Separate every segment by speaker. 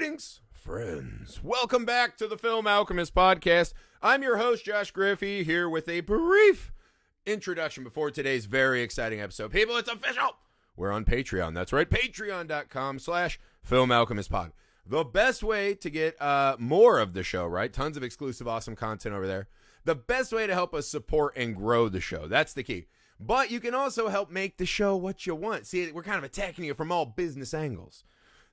Speaker 1: Greetings, friends. Welcome back to the Film Alchemist podcast. I'm your host, Josh Griffey, here with a brief introduction before today's very exciting episode. People, it's official. We're on Patreon. That's right, patreon.com slash Film Alchemist Pod. The best way to get uh, more of the show, right? Tons of exclusive, awesome content over there. The best way to help us support and grow the show. That's the key. But you can also help make the show what you want. See, we're kind of attacking you from all business angles.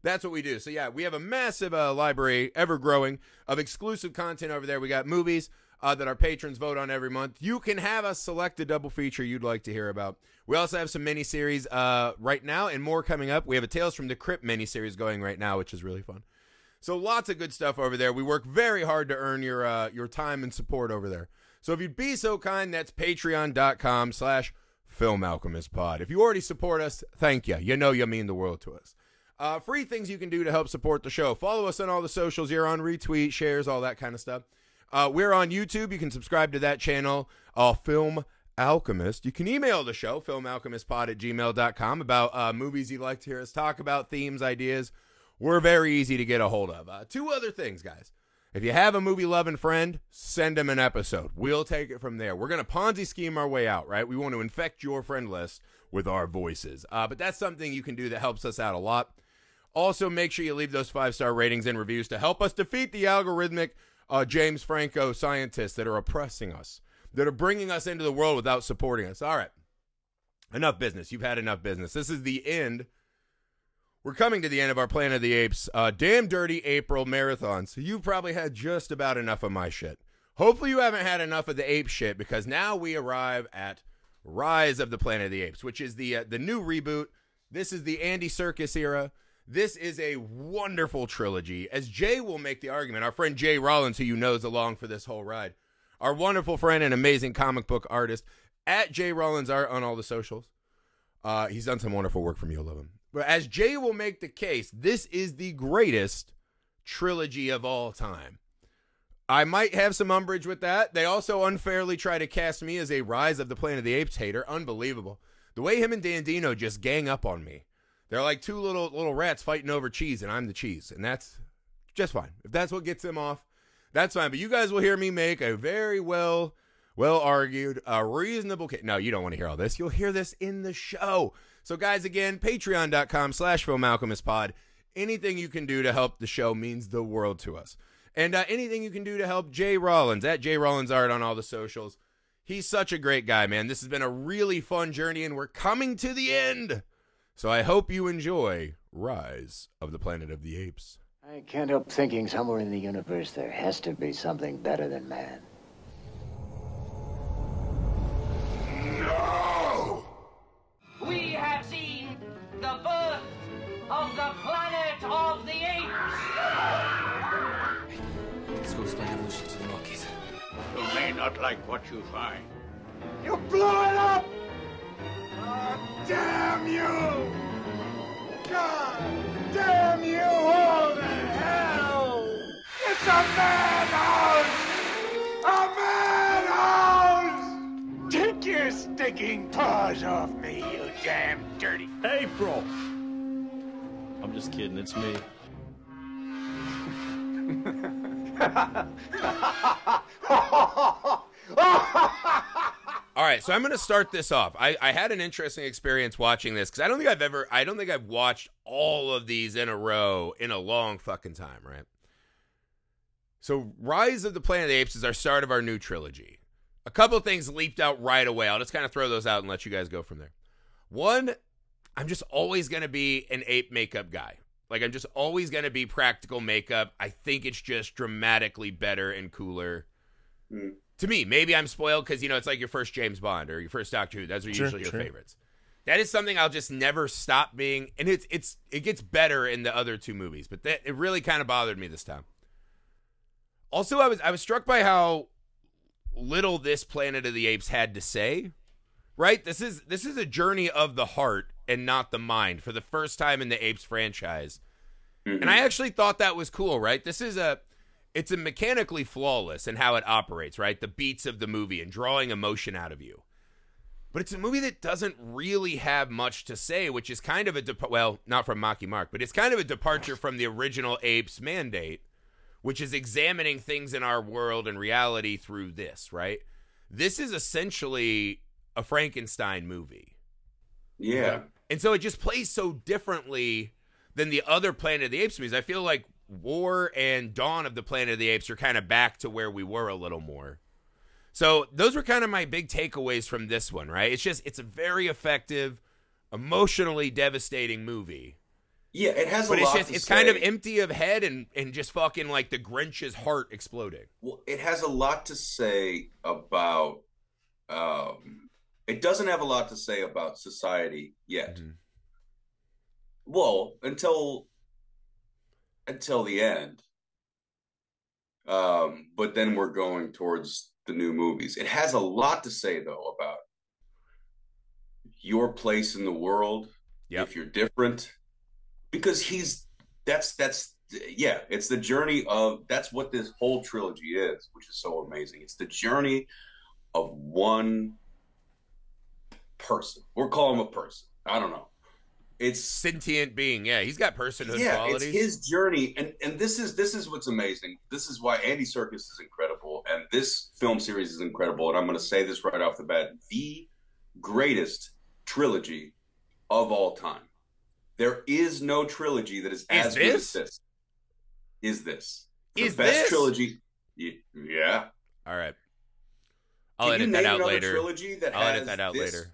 Speaker 1: That's what we do. So yeah, we have a massive uh, library, ever growing, of exclusive content over there. We got movies uh, that our patrons vote on every month. You can have us select a double feature you'd like to hear about. We also have some miniseries uh, right now, and more coming up. We have a Tales from the Crypt miniseries going right now, which is really fun. So lots of good stuff over there. We work very hard to earn your uh, your time and support over there. So if you'd be so kind, that's patreon.com slash Film Alchemist Pod. If you already support us, thank you. You know you mean the world to us. Uh, free things you can do to help support the show. Follow us on all the socials. You're on retweet, shares, all that kind of stuff. Uh, we're on YouTube. You can subscribe to that channel, uh, Film Alchemist. You can email the show, filmalchemistpod at gmail.com, about uh, movies you'd like to hear us talk about, themes, ideas. We're very easy to get a hold of. Uh, two other things, guys. If you have a movie loving friend, send them an episode. We'll take it from there. We're going to Ponzi scheme our way out, right? We want to infect your friend list with our voices. Uh, but that's something you can do that helps us out a lot. Also, make sure you leave those five star ratings and reviews to help us defeat the algorithmic uh, James Franco scientists that are oppressing us, that are bringing us into the world without supporting us. All right. Enough business. You've had enough business. This is the end. We're coming to the end of our Planet of the Apes uh, damn dirty April marathon. So you've probably had just about enough of my shit. Hopefully, you haven't had enough of the ape shit because now we arrive at Rise of the Planet of the Apes, which is the uh, the new reboot. This is the Andy Serkis era. This is a wonderful trilogy. As Jay will make the argument, our friend Jay Rollins, who you know is along for this whole ride, our wonderful friend and amazing comic book artist at Jay Rollins Art on all the socials. Uh, he's done some wonderful work for me. You'll love him. But as Jay will make the case, this is the greatest trilogy of all time. I might have some umbrage with that. They also unfairly try to cast me as a Rise of the Planet of the Apes hater. Unbelievable. The way him and Dandino just gang up on me. They're like two little little rats fighting over cheese, and I'm the cheese, and that's just fine. If that's what gets them off, that's fine. But you guys will hear me make a very well well argued, a reasonable case. No, you don't want to hear all this. You'll hear this in the show. So, guys, again, patreon.com slash Alchemist Pod. Anything you can do to help the show means the world to us. And uh, anything you can do to help Jay Rollins at Jay Rollins Art on all the socials. He's such a great guy, man. This has been a really fun journey, and we're coming to the end. So I hope you enjoy Rise of the Planet of the Apes.
Speaker 2: I can't help thinking somewhere in the universe there has to be something better than man.
Speaker 3: No! We have seen the birth of the planet of the apes!
Speaker 4: Let's go explain evolution to the monkeys.
Speaker 5: You may not like what you find.
Speaker 3: You blew it up! God damn you! God damn you all to hell! It's a madhouse! A madhouse! Take your stinking paws off me, you damn dirty...
Speaker 6: April! I'm just kidding, it's me.
Speaker 1: All right, so I'm going to start this off. I, I had an interesting experience watching this because I don't think I've ever, I don't think I've watched all of these in a row in a long fucking time, right? So, Rise of the Planet of the Apes is our start of our new trilogy. A couple things leaped out right away. I'll just kind of throw those out and let you guys go from there. One, I'm just always going to be an ape makeup guy. Like, I'm just always going to be practical makeup. I think it's just dramatically better and cooler. Hmm. To me, maybe I'm spoiled because, you know, it's like your first James Bond or your first Doctor Who. Those are
Speaker 6: Sure,
Speaker 1: usually your
Speaker 6: sure.
Speaker 1: favorites. That is something I'll just never stop being. And it's, it's, it gets better in the other two movies, but that, it really kind of bothered me this time. Also, I was, I was struck by how little this Planet of the Apes had to say. Right? This is this is a journey of the heart and not the mind for the first time in the Apes franchise. And I mm-hmm. actually thought that was cool, right? This is a it's a mechanically flawless in how it operates, right? The beats of the movie and drawing emotion out of you. but it's a movie that doesn't really have much to say, which is kind of a dep- well, not from Mocky Mark, but it's kind of a departure from the original Apes mandate, which is examining things in our world and reality through this, right? This is essentially a Frankenstein movie.
Speaker 7: Yeah.
Speaker 1: And so it just plays so differently than the other Planet of the Apes movies. I feel like War and Dawn of the Planet of the Apes are kind of back to where we were a little more. So those were kind of my big takeaways from this one, right? It's just it's a very effective, emotionally devastating movie.
Speaker 7: Yeah, it has
Speaker 1: But
Speaker 7: a
Speaker 1: it's
Speaker 7: lot
Speaker 1: just
Speaker 7: to
Speaker 1: it's kind of
Speaker 7: say.
Speaker 1: empty of head and and just fucking like the Grinch's heart exploding.
Speaker 7: Well, it has a lot to say about. Um, it doesn't have a lot to say about society yet.
Speaker 1: Mhm.
Speaker 7: Well, until until the end. Um, but then we're going towards the new movies. It has a lot to say though about your place in the world.
Speaker 1: Yep.
Speaker 7: If you're different, because he's that's that's yeah, it's the journey of that's what this whole trilogy is, which is so amazing. It's the journey of one person. We'll call him a person. I don't know. It's
Speaker 1: Sentient being, yeah, he's got personhood
Speaker 7: yeah,
Speaker 1: qualities.
Speaker 7: it's his journey, and and this is this is what's amazing. This is why Andy Serkis is incredible, and this film series is incredible. And I'm going to say this right off the bat: the greatest trilogy of all time. There is no trilogy that is,
Speaker 1: Is
Speaker 7: as good
Speaker 1: this?
Speaker 7: as this. Is this the
Speaker 1: Is
Speaker 7: best
Speaker 1: this?
Speaker 7: trilogy? Yeah.
Speaker 1: All right. I'll
Speaker 7: Can
Speaker 1: edit that out later.
Speaker 7: Trilogy that
Speaker 1: I'll edit that out
Speaker 7: this-
Speaker 1: later.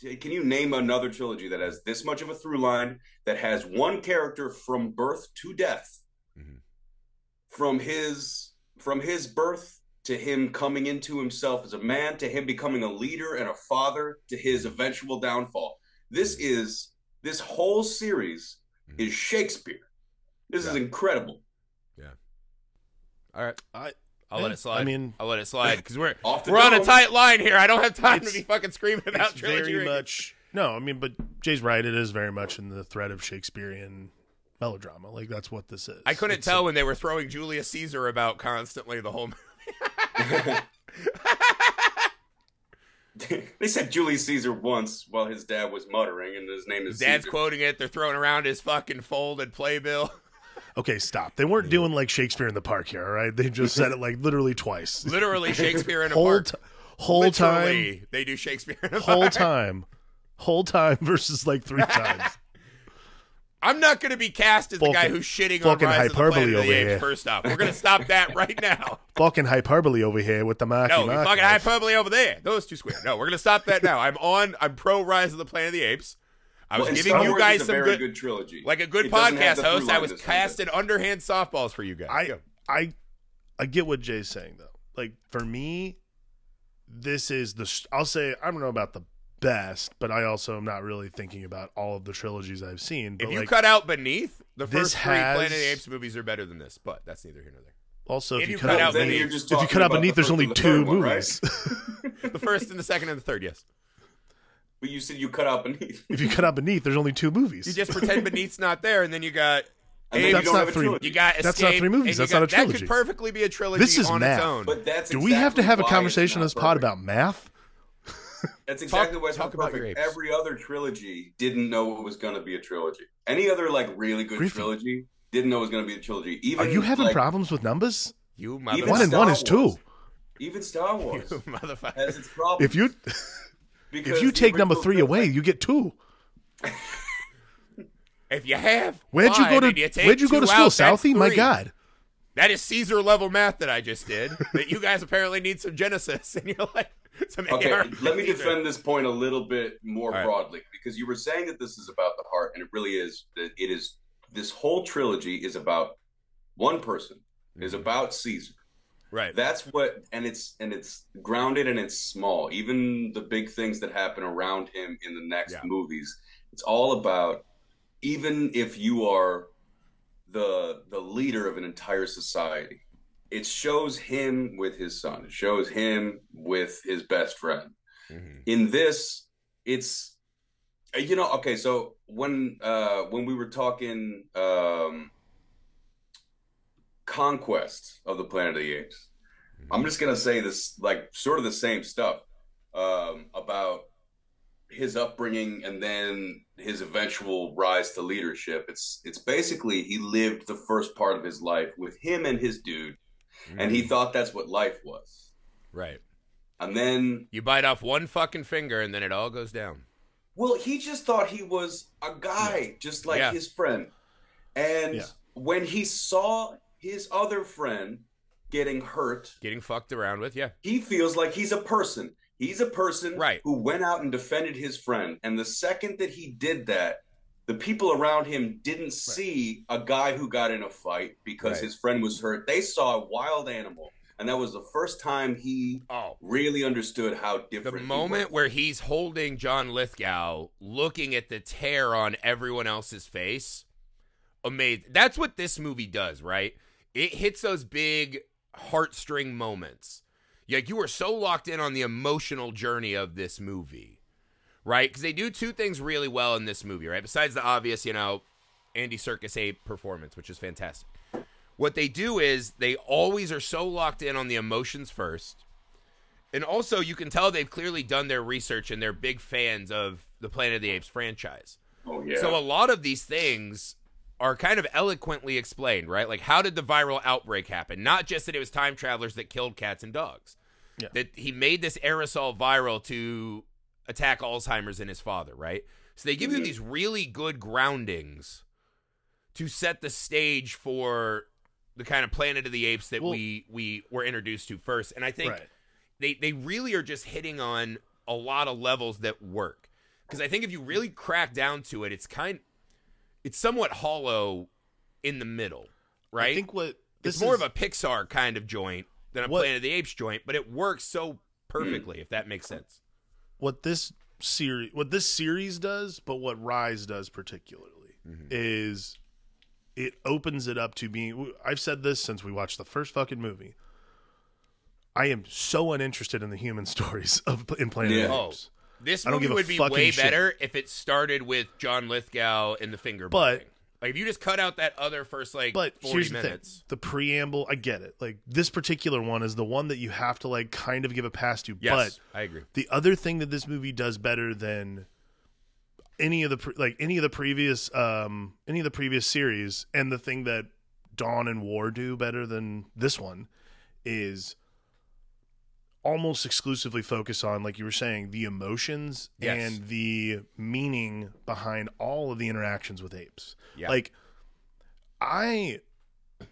Speaker 7: Can you name another trilogy that has this much of a through line that has one character from birth to death,
Speaker 1: Mhm.
Speaker 7: from his from his birth to him coming into himself as a man, to him becoming a leader and a father, to his eventual downfall. This is this whole series is Shakespeare. This is incredible. Yeah.
Speaker 1: All right.
Speaker 8: I,
Speaker 1: I'll let it slide.
Speaker 8: I mean-
Speaker 1: I'll let it slide because we're
Speaker 7: Off
Speaker 1: we're on a tight line here. I don't have time to be fucking screaming about
Speaker 8: it's
Speaker 1: trilogy.
Speaker 8: very
Speaker 1: rankings.
Speaker 8: much no. I mean, but Jay's right. It is very much in the thread of Shakespearean melodrama. Like that's what this is.
Speaker 1: I couldn't
Speaker 8: It's
Speaker 1: tell
Speaker 8: a-
Speaker 1: when they were throwing Julius Caesar about constantly the whole movie.
Speaker 7: they said Julius Caesar once while his dad was muttering, and his name is
Speaker 1: Dad's
Speaker 7: Caesar.
Speaker 1: quoting it. They're throwing around his fucking folded playbill.
Speaker 8: okay, stop. They weren't doing like Shakespeare in the Park here. All right, they just said it like literally twice.
Speaker 1: Literally Shakespeare in a
Speaker 8: whole
Speaker 1: park.
Speaker 8: t- whole time,
Speaker 1: they do Shakespeare in a
Speaker 8: whole
Speaker 1: park.
Speaker 8: time, whole time versus like three times.
Speaker 1: I'm not going to be cast as the guy who's shitting on Rise of the
Speaker 8: hyperbole
Speaker 1: Planet of the
Speaker 8: over
Speaker 1: Apes.
Speaker 8: here.
Speaker 1: First off, we're going to stop that right now.
Speaker 8: Fucking hyperbole over here with the Maki
Speaker 1: No,
Speaker 8: Maki.
Speaker 1: fucking hyperbole over there. Those two square. No, we're gonna stop that now. I'm on. I'm pro Rise of the Planet of the Apes. I was
Speaker 7: Well,
Speaker 1: giving
Speaker 7: Star
Speaker 1: you guys some
Speaker 7: very
Speaker 1: good,
Speaker 7: trilogy,
Speaker 1: like a good
Speaker 7: It
Speaker 1: podcast host. I was
Speaker 7: this one does.
Speaker 1: casting underhand softballs for you guys.
Speaker 8: I
Speaker 1: Go.
Speaker 8: I I get what Jay's saying though. Like for me, this is the I'll say I don't know about the best, but I also am not really thinking about all of the trilogies I've seen. But
Speaker 1: If you
Speaker 8: like,
Speaker 1: cut out Beneath, the first three
Speaker 8: has-
Speaker 1: Planet of the Apes movies are better than this. But that's neither here nor there.
Speaker 8: also
Speaker 1: if
Speaker 8: if you
Speaker 1: you
Speaker 8: cut
Speaker 1: cut
Speaker 8: out
Speaker 1: out Beneath-
Speaker 8: if you cut out beneath,
Speaker 7: the
Speaker 8: there's only
Speaker 7: and the
Speaker 8: two
Speaker 7: third one, right?
Speaker 8: movies.
Speaker 1: The first and the second and the third. Yes.
Speaker 7: But you said you cut out beneath.
Speaker 8: if you cut out beneath, there's only two movies.
Speaker 1: You just pretend Beneath's not there, and then you got.
Speaker 7: And then
Speaker 1: Apes,
Speaker 7: you
Speaker 8: That's
Speaker 7: don't
Speaker 8: not
Speaker 7: have a
Speaker 8: three-
Speaker 7: trilogy.
Speaker 1: You got
Speaker 8: That's not
Speaker 1: Escape,
Speaker 8: three movies.
Speaker 1: and you
Speaker 8: That's
Speaker 1: got-
Speaker 8: not a trilogy.
Speaker 1: That
Speaker 8: trilogy.
Speaker 1: could perfectly be a trilogy
Speaker 8: This is
Speaker 1: on
Speaker 8: math.
Speaker 1: its own.
Speaker 7: But that's
Speaker 8: Do we have to
Speaker 7: exactly
Speaker 8: have a
Speaker 7: why
Speaker 8: conversation on
Speaker 7: it's
Speaker 8: this
Speaker 7: not
Speaker 8: pod
Speaker 7: perfect.
Speaker 8: about math?
Speaker 7: That's exactly why it's
Speaker 1: talk
Speaker 7: not
Speaker 1: about your
Speaker 7: perfect.
Speaker 1: apes.
Speaker 7: Every other trilogy didn't know it was going to be a trilogy. Any other like really good
Speaker 8: Griffin.
Speaker 7: trilogy didn't know it was going to be a trilogy. Even Are
Speaker 8: you having
Speaker 7: like,
Speaker 8: problems with numbers?
Speaker 1: You
Speaker 7: Even
Speaker 1: motherfucker.
Speaker 8: One and
Speaker 7: Star
Speaker 8: one is
Speaker 7: Wars.
Speaker 8: two.
Speaker 7: Even Star
Speaker 1: You
Speaker 7: Wars
Speaker 1: motherfucker.
Speaker 7: has its problems.
Speaker 8: If you
Speaker 7: because
Speaker 8: if you take number three
Speaker 7: film-
Speaker 8: away, you get two.
Speaker 1: If you have,
Speaker 8: Where'd you go to
Speaker 1: you
Speaker 8: Where'd you go to school,
Speaker 1: out,
Speaker 8: Southie? My. God.
Speaker 1: That is Caesar level math that I just did. that you guys apparently need some Genesis, and you're like some
Speaker 7: Okay,
Speaker 1: AR
Speaker 7: let me defend this point a little bit more
Speaker 1: All right.
Speaker 7: broadly because you were saying that this is about the heart, and it really is. That it is. This whole trilogy is about one person. Is
Speaker 1: Mm-hmm.
Speaker 7: about Caesar.
Speaker 1: Right.
Speaker 7: That's what, and it's and it's grounded and it's small. Even the big things that happen around him in the next
Speaker 1: Yeah.
Speaker 7: movies, it's all about. Even if you are the the leader of an entire society, it shows him with his son. It shows him with his best friend.
Speaker 1: Mhm.
Speaker 7: In this, it's you know okay. So when uh when we were talking um conquest of the planet of the apes i'm just gonna say this like sort of the same stuff um about his upbringing and then his eventual rise to leadership. It's it's basically he lived the first part of his life with him and his dude, and he thought that's what life was.
Speaker 1: Right.
Speaker 7: And then,
Speaker 1: You bite off one fucking finger and then it all goes down.
Speaker 7: well, he just thought he was a guy, just like
Speaker 1: Yeah.
Speaker 7: his friend. And
Speaker 8: Yeah.
Speaker 7: when he saw his other friend getting hurt,
Speaker 1: Getting fucked around with, yeah.
Speaker 7: he feels like he's a person. He's a person
Speaker 1: Right.
Speaker 7: who went out and defended his friend. And the second that he did that, the people around him didn't see a guy who got in a fight because
Speaker 1: Right.
Speaker 7: his friend was hurt. They saw a wild animal. And that was the first time he
Speaker 1: Oh.
Speaker 7: really understood how
Speaker 1: The
Speaker 7: different he
Speaker 1: moment where he's holding John Lithgow, looking at the tear on everyone else's face, amazing. That's what this movie does, right? It hits those big heartstring moments. Like you are so locked in on the emotional journey of this movie, right? Because they do two things really well in this movie, right? Besides the obvious, you know, Andy Serkis A performance, which is fantastic. What they do is they always are so locked in on the emotions first. And also, you can tell they've clearly done their research and they're big fans of the Planet of the Apes franchise.
Speaker 7: Oh yeah.
Speaker 1: So a lot of these things are kind of eloquently explained, right? Like how did the viral outbreak happen? Not just that it was time travelers that killed cats and dogs.
Speaker 8: Yeah.
Speaker 1: That he made this aerosol viral to attack Alzheimer's in his father, right? So they give you mm-hmm. these really good groundings to set the stage for the kind of Planet of the Apes that
Speaker 8: Well-
Speaker 1: we we were introduced to first. And I think
Speaker 8: Right.
Speaker 1: they they really are just hitting on a lot of levels that work because I think if you really crack down to it, it's kind it's somewhat hollow in the middle, right?
Speaker 8: I think what
Speaker 1: it's more
Speaker 8: is,
Speaker 1: of a Pixar kind of joint than a
Speaker 8: What-
Speaker 1: Planet of the Apes joint, but it works so perfectly if that makes sense.
Speaker 8: what this series what this series does, but what Rise does particularly
Speaker 1: Mm-hmm.
Speaker 8: is it opens it up to being I've said this since we watched the first fucking movie. I am so uninterested in the human stories of in Planet
Speaker 7: Yeah.
Speaker 8: of the
Speaker 1: Oh,
Speaker 8: Apes.
Speaker 1: This movie would be way
Speaker 8: shit.
Speaker 1: better if it started with John Lithgow and the finger
Speaker 8: But-
Speaker 1: biting. like if you just cut out that other first like
Speaker 8: But
Speaker 1: forty
Speaker 8: here's
Speaker 1: minutes.
Speaker 8: the thing: the preamble. I get it. Like this particular one is the one that you have to like kind of give a pass to.
Speaker 1: Yes,
Speaker 8: But
Speaker 1: I agree.
Speaker 8: the other thing that this movie does better than any of the pre- like any of the previous um any of the previous series and the thing that Dawn and War do better than this one is almost exclusively focus on like you were saying the emotions
Speaker 1: Yes.
Speaker 8: and the meaning behind all of the interactions with apes.
Speaker 1: Yeah.
Speaker 8: Like I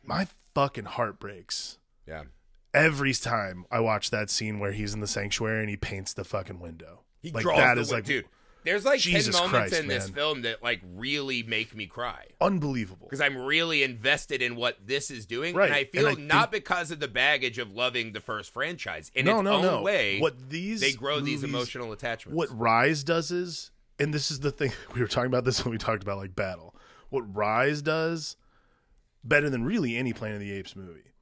Speaker 8: my fucking heart breaks
Speaker 1: Yeah.
Speaker 8: every time I watch that scene where he's in the sanctuary and he paints the fucking window.
Speaker 1: He
Speaker 8: like
Speaker 1: draws
Speaker 8: that
Speaker 1: the
Speaker 8: is like
Speaker 1: dude. There's like
Speaker 8: Jesus
Speaker 1: ten moments
Speaker 8: Christ,
Speaker 1: in this film that like really make me cry
Speaker 8: unbelievable.
Speaker 1: because I'm really invested in what this is doing,
Speaker 8: Right,
Speaker 1: and I
Speaker 8: and
Speaker 1: feel
Speaker 8: I
Speaker 1: not because of the baggage of loving the first franchise. In
Speaker 8: no,
Speaker 1: its
Speaker 8: no,
Speaker 1: own
Speaker 8: no.
Speaker 1: way,
Speaker 8: what these
Speaker 1: they grow these emotional attachments.
Speaker 8: What Rise does is, and this is the thing we were talking about this when we talked about like Battle. What Rise does better than really any Planet of the Apes movie,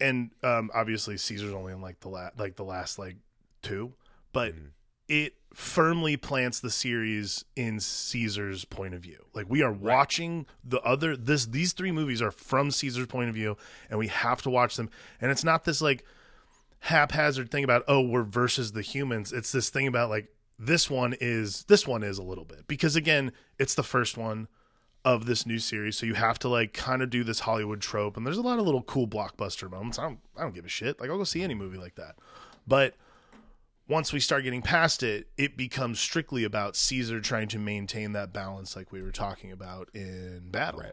Speaker 8: and um, obviously Caesar's only in like the la- like the last like two, but
Speaker 1: Mm-hmm.
Speaker 8: it firmly plants the series in Caesar's point of view. Like we are watching the other this these three movies are from Caesar's point of view, and we have to watch them. And it's not this like haphazard thing about oh we're versus the humans. It's this thing about like this one is this one is a little bit because again it's the first one of this new series, so you have to like kind of do this Hollywood trope. And there's a lot of little cool blockbuster moments. I don't I don't give a shit. Like I'll go see any movie like that, but once we start getting past it, it becomes strictly about Caesar trying to maintain that balance, like we were talking about in Battle.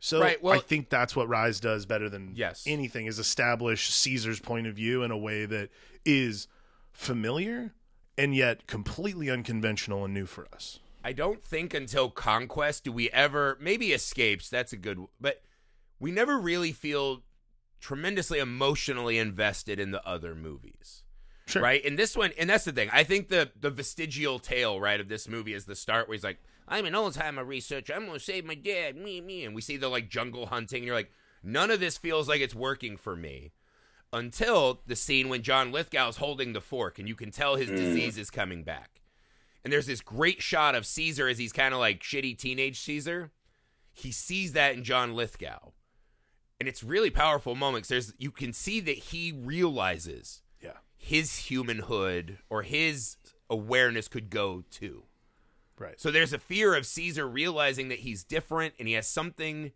Speaker 8: So
Speaker 1: Right, well-
Speaker 8: I think that's what Rise does better than
Speaker 1: Yes.
Speaker 8: anything is establish Caesar's point of view in a way that is familiar and yet completely unconventional and new for us.
Speaker 1: I don't think until Conquest do we ever maybe Escapes. That's a good, but we never really feel tremendously emotionally invested in the other movies.
Speaker 8: Sure.
Speaker 1: Right? And this one, and that's the thing. I think the the vestigial tail, right, of this movie is the start where he's like, I'm an old timer researcher. I'm going to save my dad. Me, me. And we see the like jungle hunting. And you're like, none of this feels like it's working for me until the scene when John Lithgow's holding the fork and you can tell his mm. disease is coming back. And there's this great shot of Caesar as he's kind of like shitty teenage Caesar. He sees that in John Lithgow. And it's really powerful moments. There's you can see that he realizes. His humanhood or his awareness could go to.
Speaker 8: Right.
Speaker 1: So there's a fear of Caesar realizing that he's different and he has something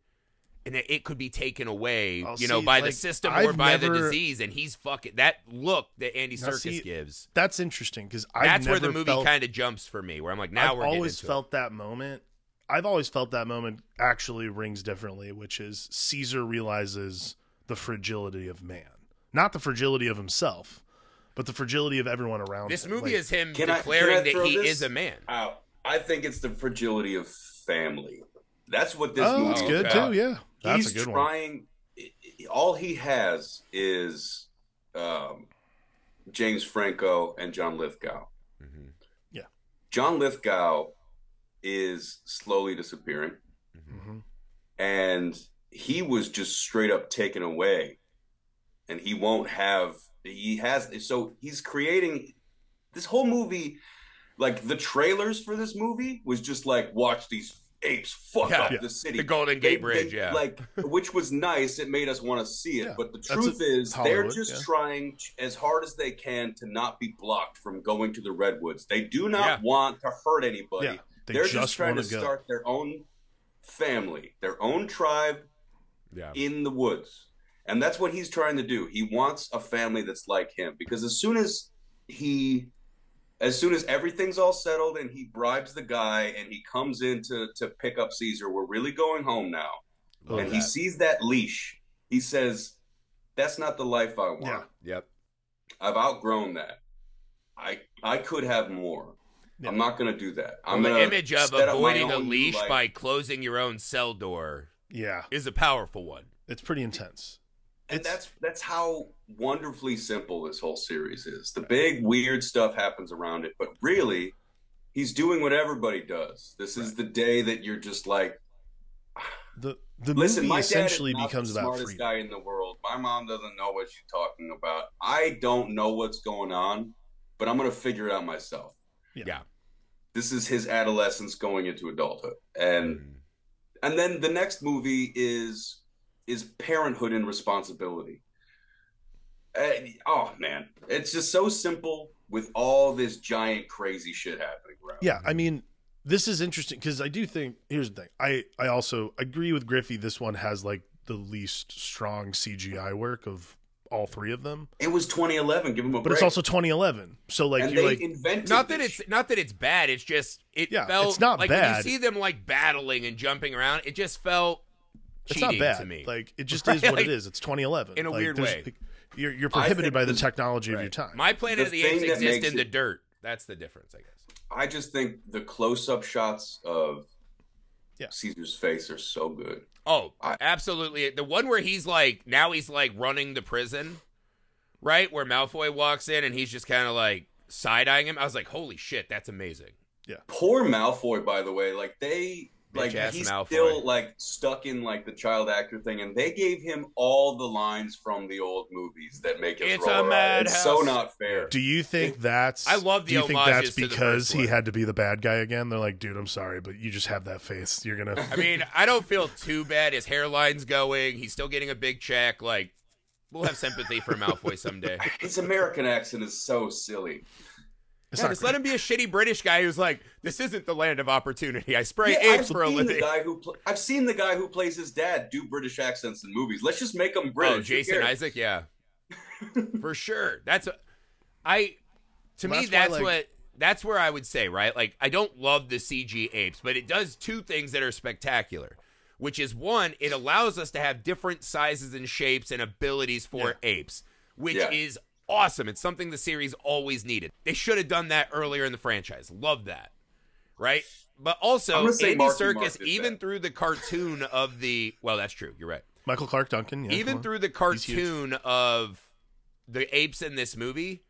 Speaker 1: and that it could be taken away,
Speaker 8: Well,
Speaker 1: you know,
Speaker 8: see,
Speaker 1: by the system or
Speaker 8: I've
Speaker 1: by the disease and he's fucking that look that Andy Serkis
Speaker 8: see,
Speaker 1: gives.
Speaker 8: That's interesting because
Speaker 1: That's where the movie kind of jumps for me where I'm like now
Speaker 8: I've
Speaker 1: we're
Speaker 8: always felt that moment. I've always felt that moment actually rings differently, which is Caesar realizes the fragility of man, not the fragility of himself, but the fragility of everyone around.
Speaker 1: This
Speaker 8: him.
Speaker 1: movie
Speaker 8: Like,
Speaker 1: is him
Speaker 7: Can I-
Speaker 1: declaring
Speaker 7: can I
Speaker 1: that he
Speaker 7: this
Speaker 1: is a man.
Speaker 7: out. I think it's the fragility of family. That's what this
Speaker 8: oh,
Speaker 7: movie
Speaker 8: that's
Speaker 7: is
Speaker 8: good
Speaker 7: about.
Speaker 8: too. Yeah, that's
Speaker 7: He's
Speaker 8: a good one.
Speaker 7: trying. All he has is um, James Franco and John Lithgow.
Speaker 1: Mm-hmm.
Speaker 8: Yeah.
Speaker 7: John Lithgow is slowly disappearing,
Speaker 8: Mhm.
Speaker 7: and he was just straight up taken away, and he won't have. He has so he's creating this whole movie. Like the trailers for this movie was just like watch these apes fuck
Speaker 1: Yeah.
Speaker 7: up
Speaker 8: Yeah.
Speaker 7: the city,
Speaker 1: The Golden
Speaker 7: They-
Speaker 1: Gate Bridge,
Speaker 7: they-
Speaker 1: yeah.
Speaker 7: like which was nice. It made us want to see it,
Speaker 8: Yeah.
Speaker 7: but the truth is they're just trying as hard as they can to not be blocked from going to the redwoods. They do not want to hurt anybody.
Speaker 8: They
Speaker 7: They're
Speaker 8: just
Speaker 7: just trying to
Speaker 8: go.
Speaker 7: start their own family, their own tribe
Speaker 1: Yeah.
Speaker 7: in the woods. And that's what he's trying to do. He wants a family that's like him because as soon as he as soon as everything's all settled and he bribes the guy and he comes in to, to pick up Caesar, we're really going home now.
Speaker 1: Love
Speaker 7: and he sees that leash. He says, That's not the life I want.
Speaker 8: Yeah.
Speaker 1: Yep.
Speaker 7: I've outgrown that. I I could have more.
Speaker 8: Yeah.
Speaker 7: I'm not gonna do that. I'm
Speaker 1: the image of
Speaker 7: set up my
Speaker 1: avoiding a leash
Speaker 7: life.
Speaker 1: by closing your own cell door
Speaker 8: Yeah,
Speaker 1: is a powerful one.
Speaker 8: it's pretty intense.
Speaker 7: And
Speaker 8: It's-
Speaker 7: that's that's how wonderfully simple this whole series is. The big weird stuff happens around it, but really, he's doing what everybody does. This is the day that you're just like,
Speaker 8: The the
Speaker 7: listen,
Speaker 8: movie
Speaker 7: my dad
Speaker 8: essentially
Speaker 7: is not
Speaker 8: becomes
Speaker 7: the
Speaker 8: about
Speaker 7: smartest
Speaker 8: freedom.
Speaker 7: guy in the world. My mom doesn't know what she's talking about. I don't know what's going on, but I'm gonna figure it out myself.
Speaker 8: Yeah.
Speaker 1: Yeah.
Speaker 7: This is his adolescence going into adulthood, and
Speaker 1: Mm.
Speaker 7: and then the next movie is is parenthood and responsibility Uh, oh man it's just so simple with all this giant crazy shit happening around
Speaker 8: Yeah, I mean, this is interesting because I do think here's the thing. I I also agree with Griffey. This one has like the least strong CGI work of all three of them,
Speaker 7: it was 2011 give them a
Speaker 8: but it's also 2011. So like
Speaker 7: and
Speaker 8: you're
Speaker 7: they
Speaker 8: like,
Speaker 7: invented
Speaker 1: Not that
Speaker 7: this
Speaker 1: it's not that it's bad. It's just it
Speaker 8: Yeah,
Speaker 1: felt
Speaker 8: it's not
Speaker 1: like when
Speaker 8: bad.
Speaker 1: you see them like battling and jumping around. It just felt
Speaker 8: it's not bad.
Speaker 1: to me.
Speaker 8: Like it just
Speaker 1: Right?
Speaker 8: is what
Speaker 1: Like,
Speaker 8: it is. It's 2011
Speaker 1: in a
Speaker 8: Like,
Speaker 1: weird way.
Speaker 8: like, you're you're prohibited by the
Speaker 7: this-
Speaker 8: technology of your time.
Speaker 1: My Planet
Speaker 7: The
Speaker 1: of the
Speaker 7: thing
Speaker 1: Apes
Speaker 7: that
Speaker 1: exist
Speaker 7: makes
Speaker 1: in the
Speaker 7: it-
Speaker 1: dirt. That's the difference, I guess.
Speaker 7: i just think the close-up shots of
Speaker 8: Yeah.
Speaker 7: caesar's face are so good
Speaker 1: Oh,
Speaker 7: I-
Speaker 1: absolutely. The one where he's like now he's like running the prison, right? Where Malfoy walks in and he's just kind of like side eyeing him. I was like, holy shit, that's amazing. Yeah.
Speaker 7: Poor malfoy by the way like they like he's
Speaker 1: Malfoy.
Speaker 7: still like stuck in like the child actor thing and they gave him all the lines from the old movies that make us
Speaker 1: It's
Speaker 7: roll
Speaker 1: a
Speaker 7: our eyes. it's so not fair
Speaker 8: Do you think that's?
Speaker 1: I love the
Speaker 8: Do you think that's because he had to be the bad guy again? They're like, dude, I'm sorry, but you just have that face. You're gonna.
Speaker 1: I mean, I don't feel too bad. His hairline's going. He's still getting a big check. Like, we'll have sympathy for Malfoy someday.
Speaker 7: his american accent is so silly
Speaker 8: It's
Speaker 1: Yeah, just
Speaker 8: great.
Speaker 1: let him be a shitty British guy who's like, this isn't the land of opportunity. I spray
Speaker 7: Yeah,
Speaker 1: apes
Speaker 7: I've
Speaker 1: for a
Speaker 7: seen the guy who pl- I've seen the guy who plays his dad do British accents in movies. Let's just make him oh, British.
Speaker 1: Oh, Jason
Speaker 7: cares?
Speaker 1: Isaac, yeah, for sure. That's a, I. To
Speaker 8: Well,
Speaker 1: me,
Speaker 8: that's why,
Speaker 1: that's
Speaker 8: like-
Speaker 1: what that's where I would say, right? Like, I don't love the CG apes, but it does two things that are spectacular. Which is one, it allows us to have different sizes and shapes and abilities for
Speaker 8: Yeah.
Speaker 1: apes, which
Speaker 7: Yeah.
Speaker 1: is awesome. It's something the series always needed. They should have done that earlier in the franchise. Love that. Right? But also,
Speaker 7: gonna
Speaker 1: Andy
Speaker 7: Serkis,
Speaker 1: even
Speaker 7: that.
Speaker 1: through the cartoon of the well, that's true. You're right.
Speaker 8: Michael Clarke Duncan. Yeah,
Speaker 1: even through the cartoon of the apes in this movie,